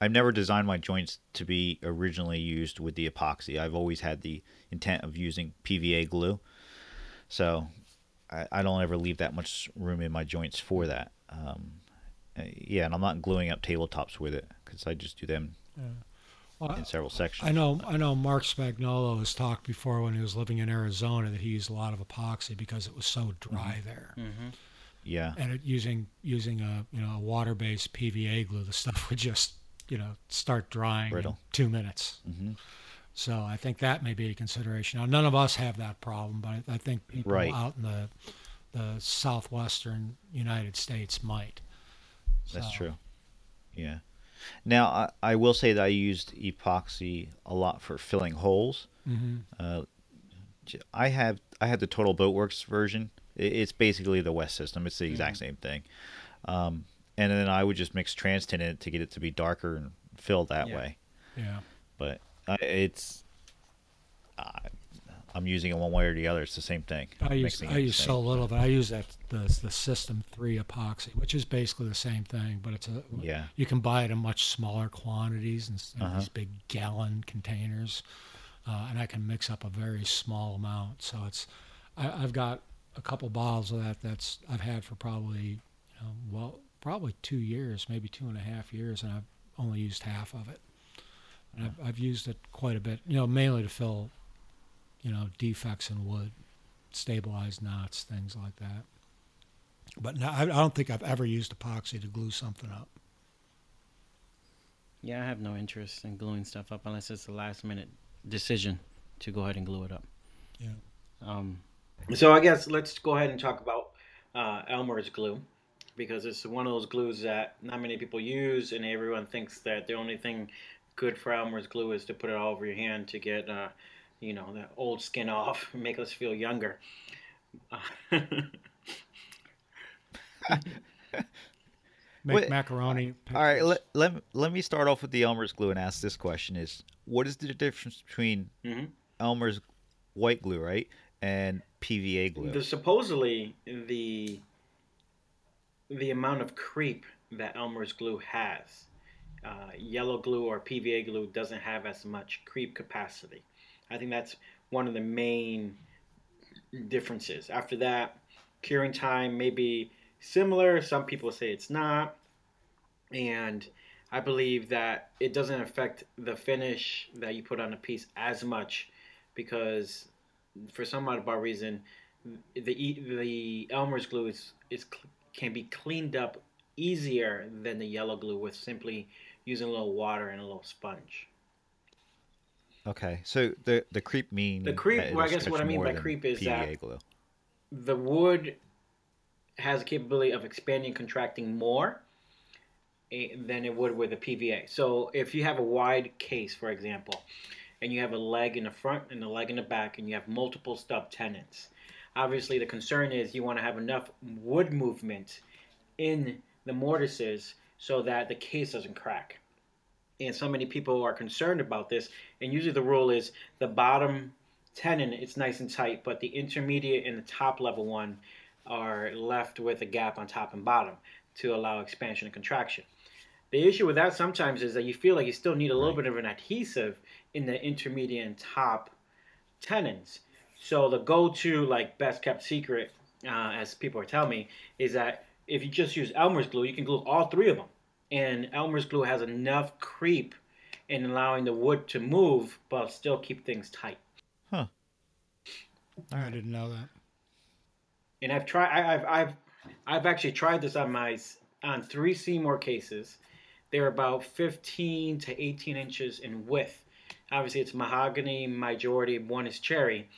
I've never designed my joints to be originally used with the epoxy. I've always had the intent of using PVA glue. So I, I don't ever leave that much room in my joints for that. Um, uh, yeah, and I'm not gluing up tabletops with it because I just do them Well, in several sections. I know I know Marc Spagnuolo has talked before when he was living in Arizona that he used a lot of epoxy because it was so dry there. Mm-hmm. Yeah, And it, using using a you know a water based PVA glue, the stuff would just you know start drying Brittle. in two minutes. hmm So I think that may be a consideration. Now none of us have that problem, but I think people Right. out in the the southwestern United States might. That's So, true. Yeah. Now I, I will say that I used epoxy a lot for filling holes. mhm. Uh, I have I have the Total Boatworks version. It's basically the West system. It's the exact same thing. Um, and then I would just mix TransTint in it to get it to be darker and fill that Yeah. way. Yeah. But uh, it's I I'm using it one way or the other. It's the same thing. I use I use so little of it. I use that the the System Three epoxy, which is basically the same thing, but it's a Yeah. You can buy it in much smaller quantities of Uh-huh. these big gallon containers, uh, and I can mix up a very small amount. So it's I, I've got a couple bottles of that. That's I've had for probably you know well probably two years, maybe two and a half years, and I've only used half of it. And I've, I've used it quite a bit, you know, mainly to fill, you know, defects in wood, stabilized knots, things like that. But no, I, I don't think I've ever used epoxy to glue something up. Yeah, I have no interest in gluing stuff up unless it's a last minute decision to go ahead and glue it up. Yeah. Um, so I guess let's go ahead and talk about uh, Elmer's glue because it's one of those glues that not many people use, and everyone thinks that the only thing good for Elmer's glue is to put it all over your hand to get, uh, you know, the old skin off, make us feel younger. Make Wait, macaroni. All right, let, let, let me start off with the Elmer's glue and ask this question is what is the difference between Mhm. Elmer's white glue, right, and PVA glue? The supposedly the the amount of creep that Elmer's glue has, uh, yellow glue or PVA glue doesn't have as much creep capacity. I think that's one of the main differences. After that, curing time may be similar. Some people say it's not, and I believe that it doesn't affect the finish that you put on a piece as much because for some odd bar reason, the the Elmer's glue is, is can be cleaned up easier than the yellow glue with simply using a little water and a little sponge. Okay, so the the creep mean The creep- well, I guess what I mean by creep is PVA that- glue. The wood has a capability of expanding and contracting more eh, than it would with a PVA. So if you have a wide case, for example, and you have a leg in the front and a leg in the back, and you have multiple stub tenons, obviously the concern is you want to have enough wood movement in the mortises so that the case doesn't crack. And so many people are concerned about this, and usually the rule is the bottom tenon it's nice and tight, but the intermediate and the top level one are left with a gap on top and bottom to allow expansion and contraction. The issue with that sometimes is that you feel like you still need a little Right. bit of an adhesive in the intermediate and top tenons. So the go-to, like best kept secret, uh, as people are telling me, is that if you just use Elmer's glue, you can glue all three of them, and Elmer's glue has enough creep in allowing the wood to move, but still keep things tight. Huh. I didn't know that. and I've tried. I, I've I've I've actually tried this on my on three Seymour cases. They're about 15 to 18 inches in width. Obviously, it's mahogany. Majority one is cherry,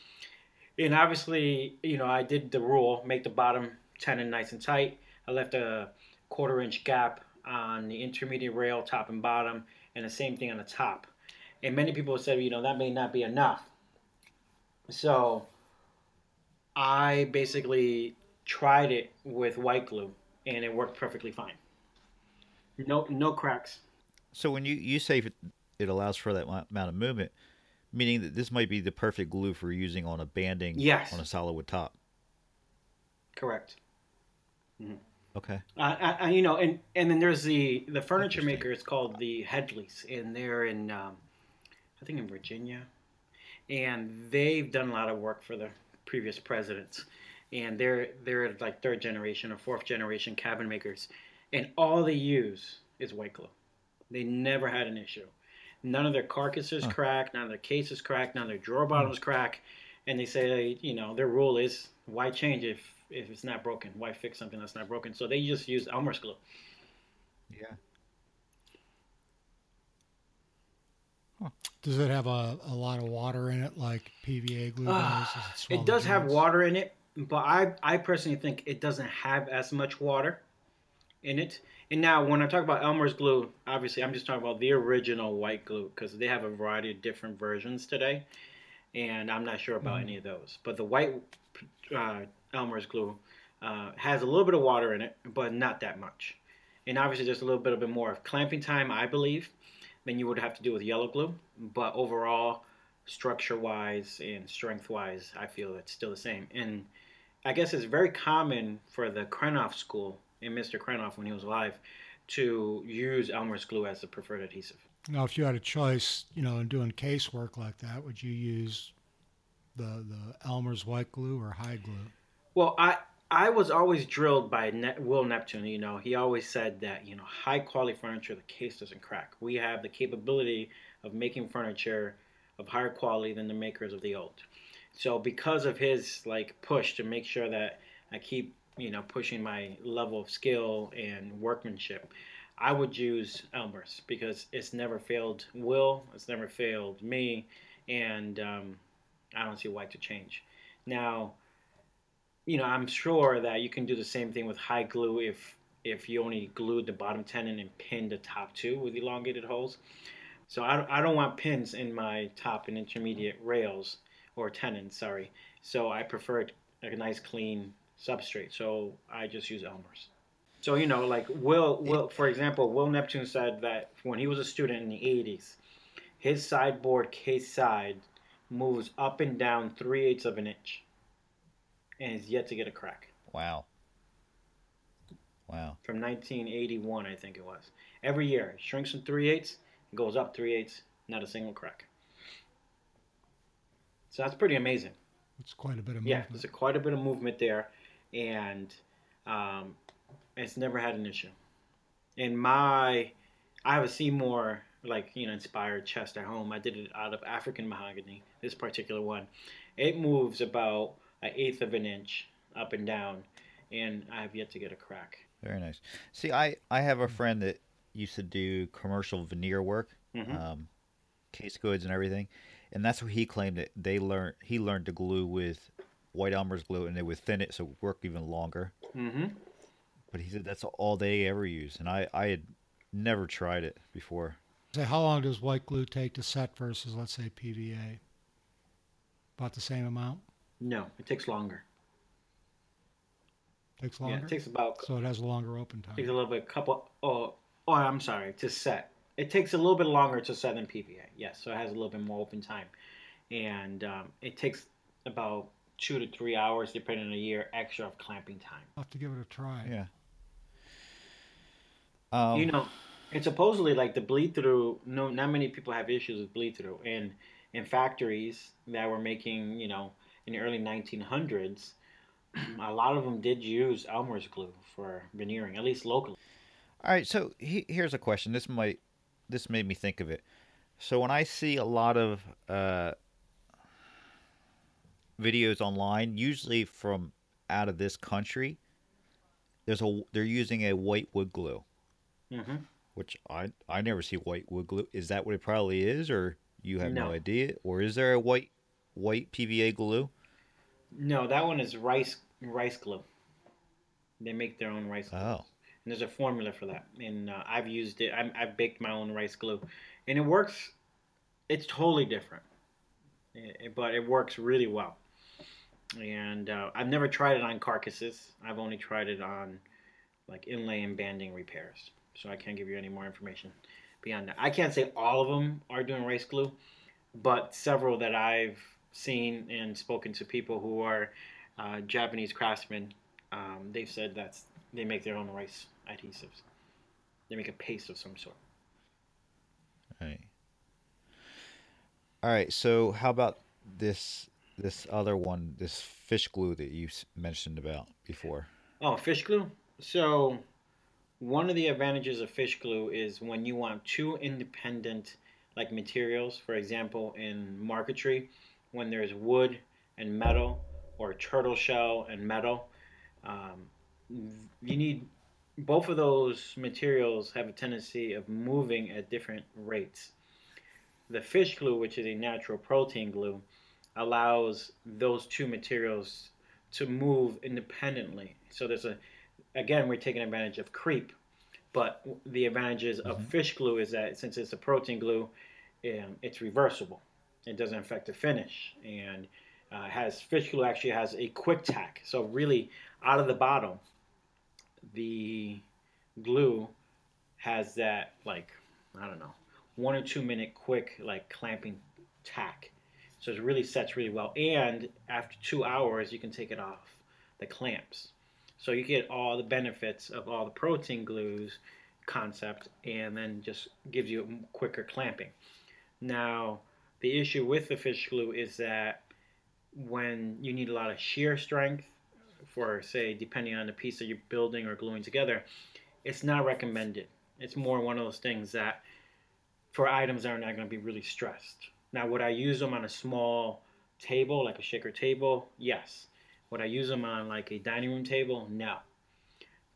and obviously, you know, I did the rule: make the bottom tenon nice and tight. I left a quarter inch gap on the intermediate rail, top and bottom, and the same thing on the top. And many people said, you know, that may not be enough. So I basically tried it with white glue and it worked perfectly fine. No, no cracks. So when you you say it, it allows for that amount of movement, meaning that this might be the perfect glue for using on a banding Yes. on a solid wood top. Correct. Mm-hmm. Okay. Uh, I, I, you know, and and then there's the the furniture maker. It's called the Headleys, and they're in, um, I think, in Virginia, and they've done a lot of work for the previous presidents, and they're they're like third generation or fourth generation cabin makers, and all they use is white glue. They never had an issue. None of their carcasses Huh. crack, none of their cases crack, none of their drawer bottoms crack, and they say, you know, their rule is why change if if it's not broken? Why fix something that's not broken? So they just use Elmer's glue. Yeah. Does it have a, a lot of water in it like PVA glue does? Ah, Does swell It does have water in it, but I I personally think it doesn't have as much water in it. And now when I talk about Elmer's glue, obviously I'm just talking about the original white glue because they have a variety of different versions today, and I'm not sure about Mhm. any of those. But the white uh, Elmer's glue uh, has a little bit of water in it, but not that much. And obviously there's a little bit of bit more of clamping time, I believe, than you would have to do with yellow glue. But overall, structure wise and strength wise, I feel it's still the same. And I guess it's very common for the Krenov school and Mr. Krenov when he was alive to use Elmer's glue as the preferred adhesive. Now, if you had a choice, you know, in doing casework like that, would you use the the Elmer's white glue or hide glue? Well, I I was always drilled by ne- Will Neptune. You know, he always said that you know high quality furniture, the case doesn't crack. We have the capability of making furniture of higher quality than the makers of the old. So because of his like push to make sure that I keep you know pushing my level of skill and workmanship, I would use Elmer's because it's never failed Will, it's never failed me, and um, I don't see why to change. Now you know, I'm sure that you can do the same thing with hide glue if if you only glued the bottom tenon and pinned the top two with elongated holes. So I, I don't want pins in my top and intermediate rails or tenons, sorry. So I prefer a nice clean substrate. So I just use Elmer's. So you know, like Will, Will, for example, Will Neptune said that when he was a student in the '80s, his sideboard case side moves up and down three eighths of an inch, and is yet to get a crack. Wow. Wow. From 1981, I think it was. Every year, it shrinks from three eighths, goes up three eighths, not a single crack. So that's pretty amazing. It's quite a bit of Yeah, there's a, quite a bit of movement there, and um, it's never had an issue. In my, I have a Seymour like you know inspired chest at home. I did it out of African mahogany. This particular one, it moves about an eighth of an inch up and down, and I have yet to get a crack. Very nice. See, I I have a friend that used to do commercial veneer work, Mhm. um, case goods and everything, and that's what he claimed that they learned. He learned to glue with white Elmer's glue, and they would thin it so it would work even longer. Mm-hmm. But he said that's all they ever use, and I I had never tried it before. Say, how long does white glue take to set versus, let's say, PVA? About the same amount? No, it takes longer. Takes Yeah, longer? it takes about so it has a longer open time. takes a little bit, couple. Oh, oh, I'm sorry, to set. It takes a little bit longer to set than PVA. Yes, so it has a little bit more open time, and um, it takes about two to three hours, depending on the year, extra of clamping time. I'll have to give it a try. Yeah. Um, you know, and supposedly like the bleed through. No, not many people have issues with bleed through, and in factories that were making, you know, in the early 1900s, a lot of them did use Elmer's glue for veneering, at least locally. All right, so he, here's a question. This might this made me think of it. So when I see a lot of uh, videos online, usually from out of this country, there's a they're using a white wood glue, hmm which I I never see white wood glue. Is that what it probably is, or you have no, No. idea, or is there a white white PVA glue? No, that one is rice rice glue. They make their own rice glue. Oh, And there's a formula for that, and uh, I've used it. I'm, I've baked my own rice glue, and it works. It's totally different, Eh, but it works really well. And uh, I've never tried it on carcasses. I've only tried it on like inlay and banding repairs. So I can't give you any more information beyond that. I can't say all of them are doing rice glue, but several that I've seen and spoken to people who are uh, Japanese craftsmen, um, they've said that they make their own rice adhesives. They make a paste of some sort. right. All right. So how about this this other one, this fish glue that you mentioned about before? Oh, fish glue. So, one of the advantages of fish glue is when you want two independent, like materials. For example, in marquetry, when there's wood and metal, or turtle shell and metal, um, you need both of those materials have a tendency of moving at different rates. The fish glue, which is a natural protein glue, allows those two materials to move independently. So there's a, again, we're taking advantage of creep, but the advantages of Mhm. fish glue is that since it's a protein glue, um, it's reversible. It doesn't affect the finish, and uh, has fish glue actually has a quick tack. So really, out of the bottom, the glue has that like I don't know, one or two minute quick like clamping tack. So it really sets really well. And after two hours, you can take it off the clamps. So you get all the benefits of all the protein glues concept and then just gives you a quicker clamping. Now, the issue with the fish glue is that when you need a lot of shear strength for, say, depending on the piece that you're building or gluing together, it's not recommended. It's more one of those things that for items that are not going to be really stressed. Now, would I use them on a small table, like a shaker table? Yes. Would I use them on like a dining room table? No.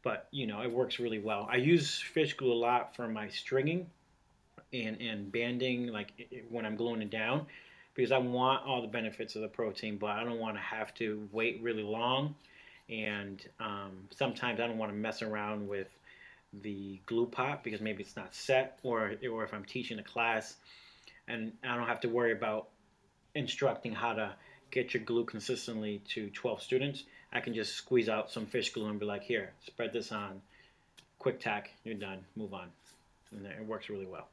But you know, it works really well. I use fish glue a lot for my stringing and and banding, like when I'm gluing it down, because I want all the benefits of the protein, but I don't want to have to wait really long. And um, sometimes I don't want to mess around with the glue pot because maybe it's not set, or or if I'm teaching a class, and I don't have to worry about instructing how to get your glue consistently to 12 students. I can just squeeze out some fish glue and be like, here, spread this on, quick tack, you're done, move on, and it works really well.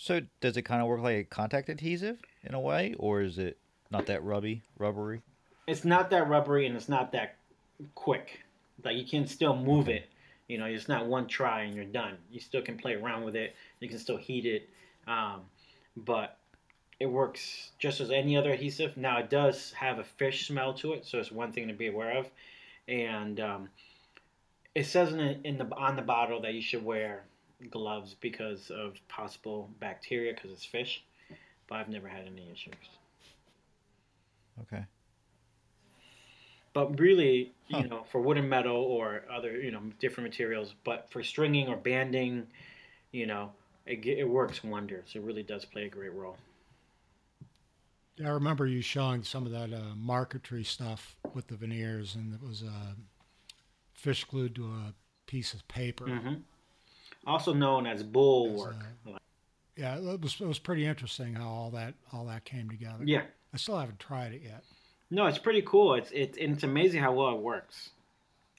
So does it kind of work like a contact adhesive in a way, or is it not that rubby, rubbery? It's not that rubbery and it's not that quick. Like you can still move it. You know, it's not one try and you're done. You still can play around with it. You can still heat it, um, but it works just as any other adhesive. Now it does have a fish smell to it, so it's one thing to be aware of. And um, it says in, in the on the bottle that you should wear gloves because of possible bacteria because it's fish, but I've never had any issues. Okay. But really, Huh. you know, for wood and metal or other, you know, different materials, but for stringing or banding, you know, it, it works wonders. It really does play a great role. I remember you showing some of that uh, marquetry stuff with the veneers, and it was uh, fish glued to a piece of paper. hmm Also known as Boulle As, work. Yeah, it was it was pretty interesting how all that all that came together. Yeah. I still haven't tried it yet. No, it's pretty cool. It's it's and it's amazing how well it works.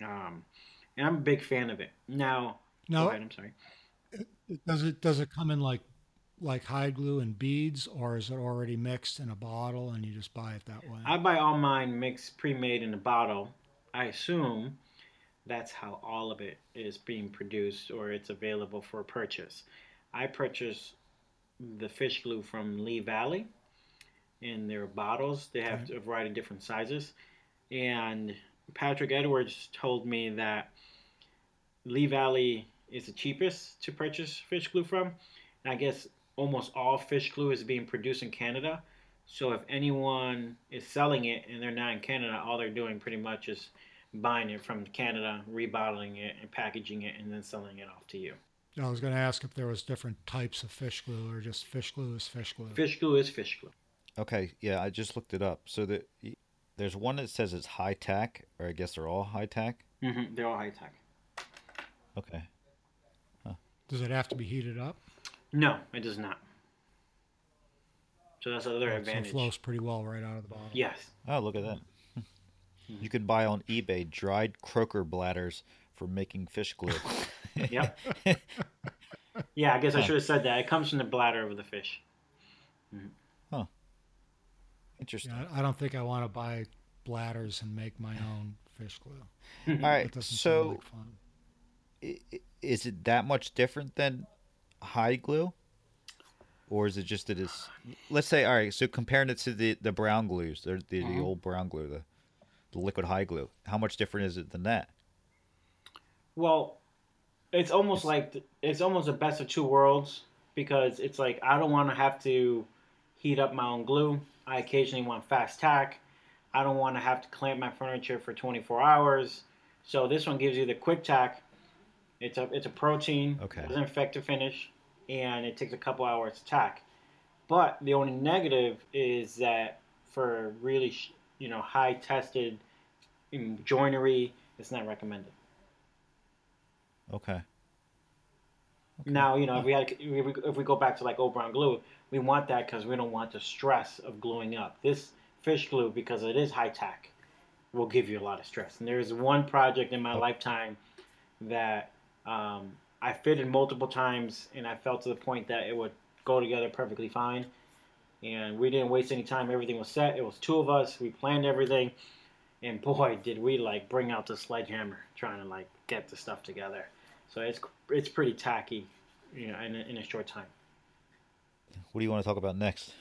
Um, and I'm a big fan of it. Now, No, ahead. I'm sorry. does it does it come in like like hide glue and beads, or is it already mixed in a bottle and you just buy it that way? I buy all mine mixed, pre-made in a bottle. I assume that's how all of it is being produced or it's available for purchase. I purchase the fish glue from Lee Valley in their bottles. They have Okay. a variety of different sizes. And Patrick Edwards told me that Lee Valley is the cheapest to purchase fish glue from. And I guess almost all fish glue is being produced in Canada. So if anyone is selling it and they're not in Canada, all they're doing pretty much is buying it from Canada, rebottling it, and packaging it, and then selling it off to you. I was going to ask if there was different types of fish glue, or just fish glue is fish glue. Fish glue is fish glue. Okay. Yeah, I just looked it up. So that there's one that says it's high tech, or I guess they're all high tech. hmm They're all high tech. Okay. Does it have to be heated up? No, it does not. So that's another So it flows pretty well right out of the bottle. Yes. Oh, look at that. You could buy on eBay dried croaker bladders for making fish glue. Yep. Yeah, I guess I should have said that. It comes from the bladder of the fish. Huh. Interesting. Yeah, I I don't think I want to buy bladders and make my own fish glue. All right. That right. sound So like fun. i- i- is it that much different than hide glue? Or is it just that it's let's say all right, so comparing it to the the brown glues, the the, the Mhm. old brown glue, the the liquid hide glue, how much different is it than that? Well, it's almost like it's almost the best of two worlds because it's like I don't want to have to heat up my own glue. I occasionally want fast tack. I don't want to have to clamp my furniture for 24 hours. So this one gives you the quick tack. It's a it's a protein. Okay. Doesn't affect the finish, and it takes a couple hours to tack. But the only negative is that for really sh- you know high tested joinery, it's not recommended. Okay. Now, you know, if we had, if we, if we go back to like old brown glue, we want that because we don't want the stress of gluing up. This fish glue, because it is high tech, will give you a lot of stress. And there's one project in my Oh. lifetime that um, I fitted multiple times, and I felt to the point that it would go together perfectly fine. And we didn't waste any time. Everything was set. It was two of us. We planned everything, and boy, did we like bring out the sledgehammer trying to like get the stuff together. So it's it's pretty tacky, you know, in a, in a short time. What do you want to talk about next?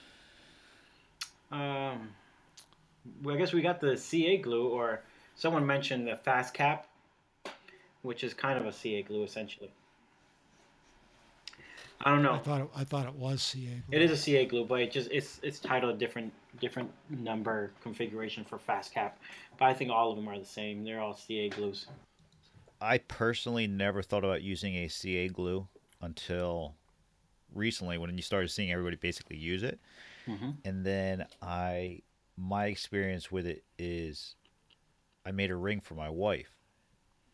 Um, well, I guess we got the CA glue, or someone mentioned the Fast Cap, which is kind of a CA glue essentially. I don't know. I know. thought it, I thought it was CA. glue. It is a CA glue, but it just it's it's titled a different different number configuration for Fast Cap. But I think all of them are the same. They're all CA glues. I personally never thought about using a CA glue until recently when you started seeing everybody basically use it. hmm And then I my experience with it is I made a ring for my wife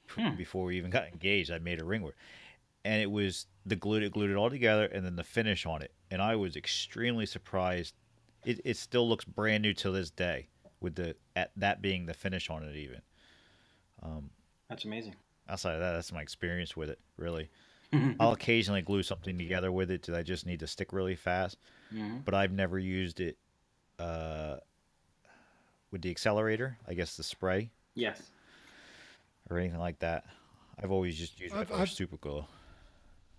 Hmm. before we even got engaged. I made a ring work, and it was the glue that glued it all together, and then the finish on it. And I was extremely surprised. It, it still looks brand new to this day, with the at that being the finish on it. Even That's amazing. outside of that, that's my experience with it. Really, I'll occasionally glue something together with it that I just need to stick really fast, hmm but I've never used it uh, with the accelerator. I guess the spray Yes. or anything like that. I've always just used I've- regular I've- super glue.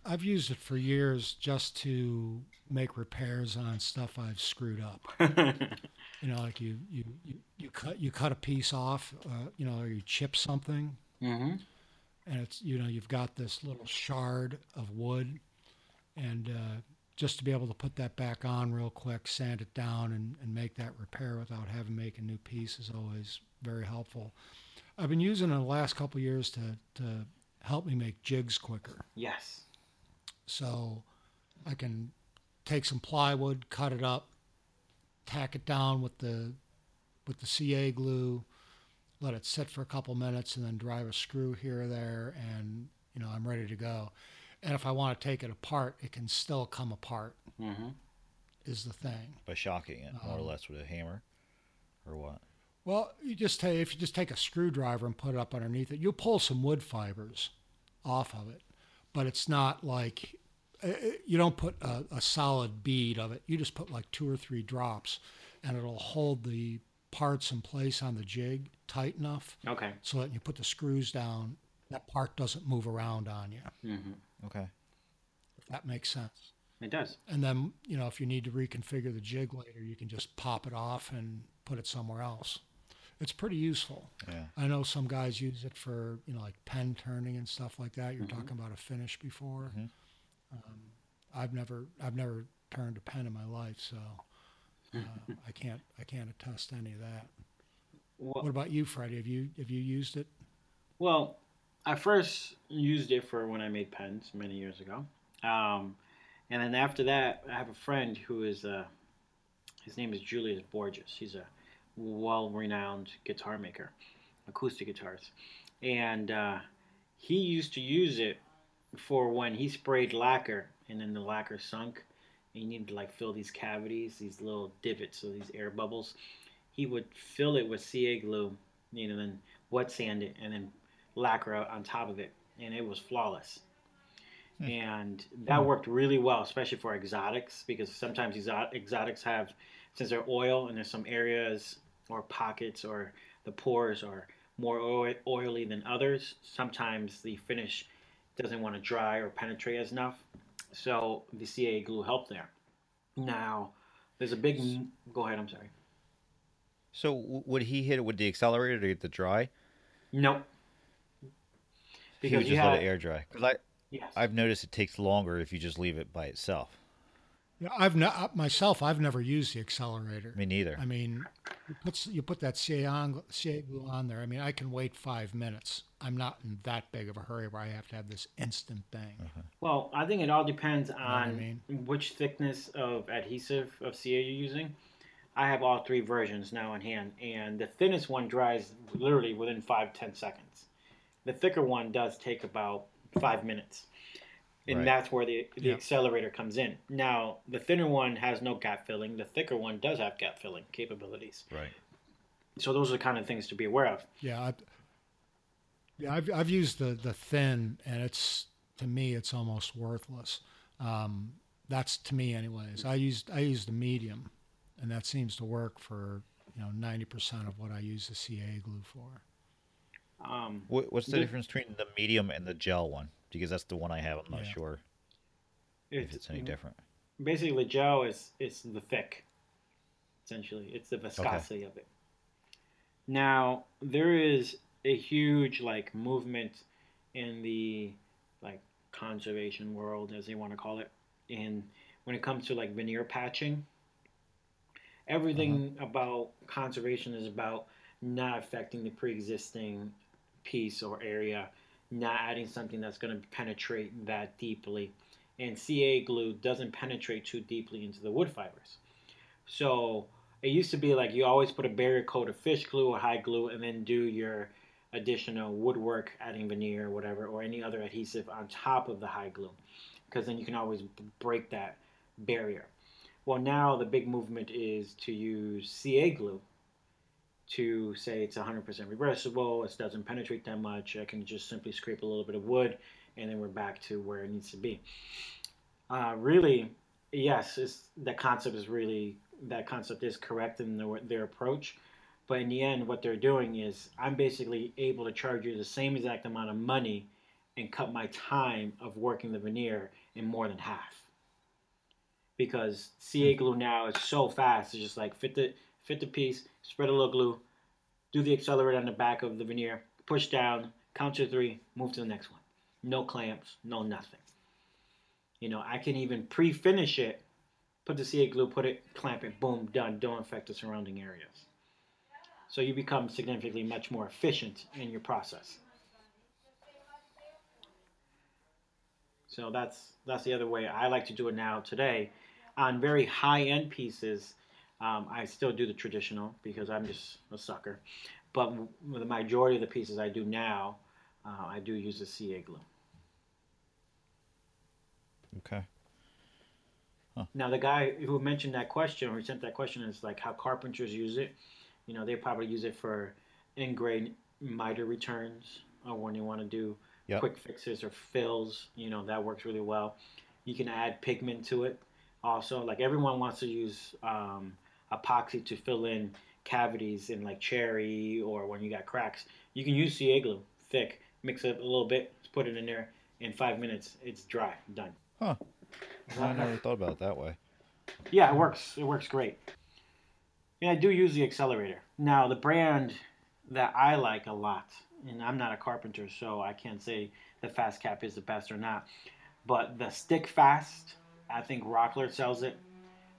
I've used it for years just to make repairs on stuff I've screwed up. You know, like you you, you, you cut you cut a piece off, uh, you know, or you chip something, hmm and it's you know you've got this little shard of wood, and uh, just to be able to put that back on real quick, sand it down, and, and make that repair without having to make a new piece is always very helpful. I've been using it in the last couple of years to to help me make jigs quicker. Yes. So I can take some plywood, cut it up, tack it down with the with the CA glue, let it sit for a couple minutes, and then drive a screw here or there, and you know I'm ready to go. And if I want to take it apart, it can still come apart. hmm Is the thing. by shocking it more or Um, less with a hammer or what Well, you just take if you just take a screwdriver and put it up underneath it, you'll pull some wood fibers off of it, but it's not like uh, uh, you don't put a, a solid bead of it. You just put like two or three drops, and it'll hold the parts in place on the jig tight enough Okay. so that you put the screws down, that part doesn't move around on you. hmm okay If that makes sense. It does. And then you know if you need to reconfigure the jig later, you can just pop it off and put it somewhere else. It's pretty useful. yeah I know some guys use it for you know like pen turning and stuff like that. You're Mhm. talking about a finish before. Mhm. Um, I've never I've never turned a pen in my life, so uh, I can't I can't attest any of that. Well, What about you, Freddy? Have you have you used it? Well, I first used it for when I made pens many years ago. Um, and then after that, I have a friend who is, uh, his name is Julius Borges. He's a well renowned guitar maker, acoustic guitars. And uh, he used to use it for when he sprayed lacquer and then the lacquer sunk and you needed to like fill these cavities, these little divots, so these air bubbles. He would fill it with CA glue, you know, then wet sand it and then lacquer on top of it, and it was flawless. Hmm. And that worked really well, especially for exotics, because sometimes exo- exotics have, since they're oil and there's some areas or pockets or the pores are more oily than others, sometimes the finish doesn't want to dry or penetrate as enough. So the CA glue helped there. Now, there's a big. Go ahead, I'm sorry. so would he hit it with the accelerator to get the dry Nope. he would just you let it air dry because i Yes. i've noticed it takes longer if you just leave it by itself Yeah, I've not uh, myself. I've never used the accelerator. me neither I mean, you put, you put that CA, on, CA glue on there. I mean, I can wait five minutes. I'm not in that big of a hurry where I have to have this instant thing. Uh-huh. Well, I think it all depends what on I mean? which thickness of adhesive of CA you're using. I have all three versions now in hand, and the thinnest one dries literally within five ten seconds. The thicker one does take about five minutes, and Right. that's where the the Yeah. accelerator comes in. Now, the thinner one has no gap filling. The thicker one does have gap filling capabilities. right So those are the kind of things to be aware of. Yeah, I, yeah, I've I've used the the thin, and it's to me it's almost worthless. Um, that's to me, anyways. I used I used the medium, and that seems to work for you know ninety percent of what I use the CA glue for. Um, what, what's the The- difference between the medium and the gel one because that's the one i have i'm not Yeah. sure if it's any different. basically the gel is is the thick essentially. It's the viscosity of it. Now there is a huge like movement in the like conservation world as they want to call it in when it comes to like veneer patching. Everything uh-huh. about conservation is about not affecting the pre-existing piece or area not adding something that's going to penetrate that deeply and CA glue doesn't penetrate too deeply into the wood fibers. So it used to be like you always put a barrier coat of fish glue or hide glue and then do your additional woodwork, adding veneer, or whatever, or any other adhesive on top of the hide glue, because then you can always break that barrier. Well, now the big movement is to use CA glue to say it's 100% reversible, it doesn't penetrate that much, I can just simply scrape a little bit of wood, and then we're back to where it needs to be. Uh, really, yes, it's, the concept is really that concept is correct in the, their approach. But in the end, what they're doing is I'm basically able to charge you the same exact amount of money and cut my time of working the veneer in more than half. Because CA glue now is so fast, it's just like fit the fit the piece, spread a little glue, do the accelerator on the back of the veneer, push down, count to three, move to the next one. No clamps, no nothing. You know, I can even pre-finish it, put the CA glue, put it, clamp it, boom, done. Don't affect the surrounding areas. So you become significantly much more efficient in your process. So that's that's the other way I like to do it now today. On very high-end pieces, um, I still do the traditional because I'm just a sucker. But the majority of the pieces I do now, uh, I do use the CA glue. Okay. Now the guy who mentioned that question or sent that question is like how carpenters use it. You know, they probably use it for in-grade miter returns or when you want to do Yep. quick fixes or fills. You know, that works really well. You can add pigment to it. Also, like everyone wants to use um, epoxy to fill in cavities in like cherry or when you got cracks. You can use CA glue, thick, mix it a little bit, put it in there. In five minutes, it's dry, done. Huh. I never thought about it that way. Yeah, it works. It works great. And I do use the accelerator. Now, the brand that I like a lot, and I'm not a carpenter, so I can't say the Fast Cap is the best or not, but the Stick Fast, I think Rockler sells it.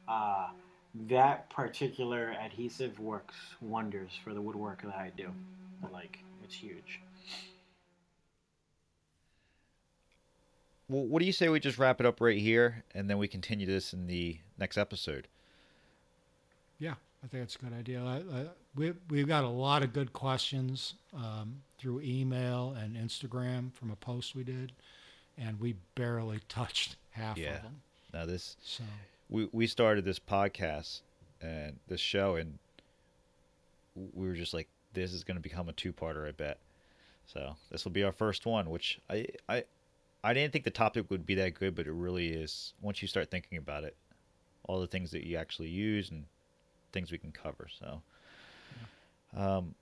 Uh, that particular adhesive works wonders for the woodwork that I do. Like, it's huge. Well, what do you say we just wrap it up right here, and then we continue this in the next episode? Yeah, I think it's a good idea. I, I, we, we've got a lot of good questions um, through email and Instagram from a post we did, and we barely touched half Yeah. of them. Now this So, we we started this podcast and this show, and we were just like, this is going to become a two-parter, I bet. So this will be our first one, which I I I didn't think the topic would be that good, but it really is. Once you start thinking about it, all the things that you actually use and things we can cover. So, um,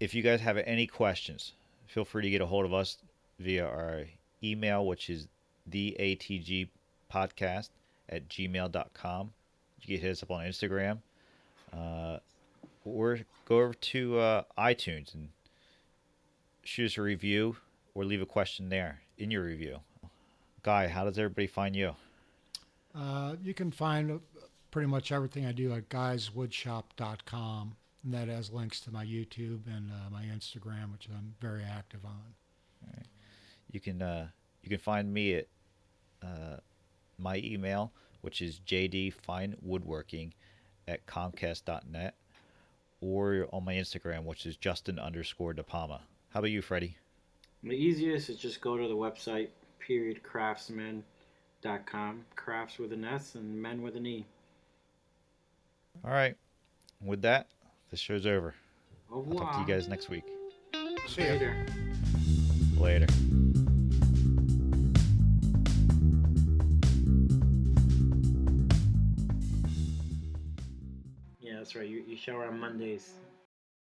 if you guys have any questions, feel free to get a hold of us via our email, which is the ATG podcast at gmail.com. You can hit us up on Instagram. Uh, or go over to uh, iTunes and shoot us a review or leave a question there in your review. Guy, how does everybody find you? uh, you can find pretty much everything I do at guyswoodshop.com, and that has links to my YouTube and uh, my Instagram, which I'm very active on. You can uh, you can find me at uh, my email, which is jdfinewoodworking at comcast.net, or on my Instagram, which is Justin underscore DePalma. How about you, Freddy? The easiest is just go to the website, periodcraftsman.com, crafts with an S and men with an E. All right. With that, this show's over. Au I'll talk to you guys next week. See you. Later. Later. Right. You, you shower on Mondays.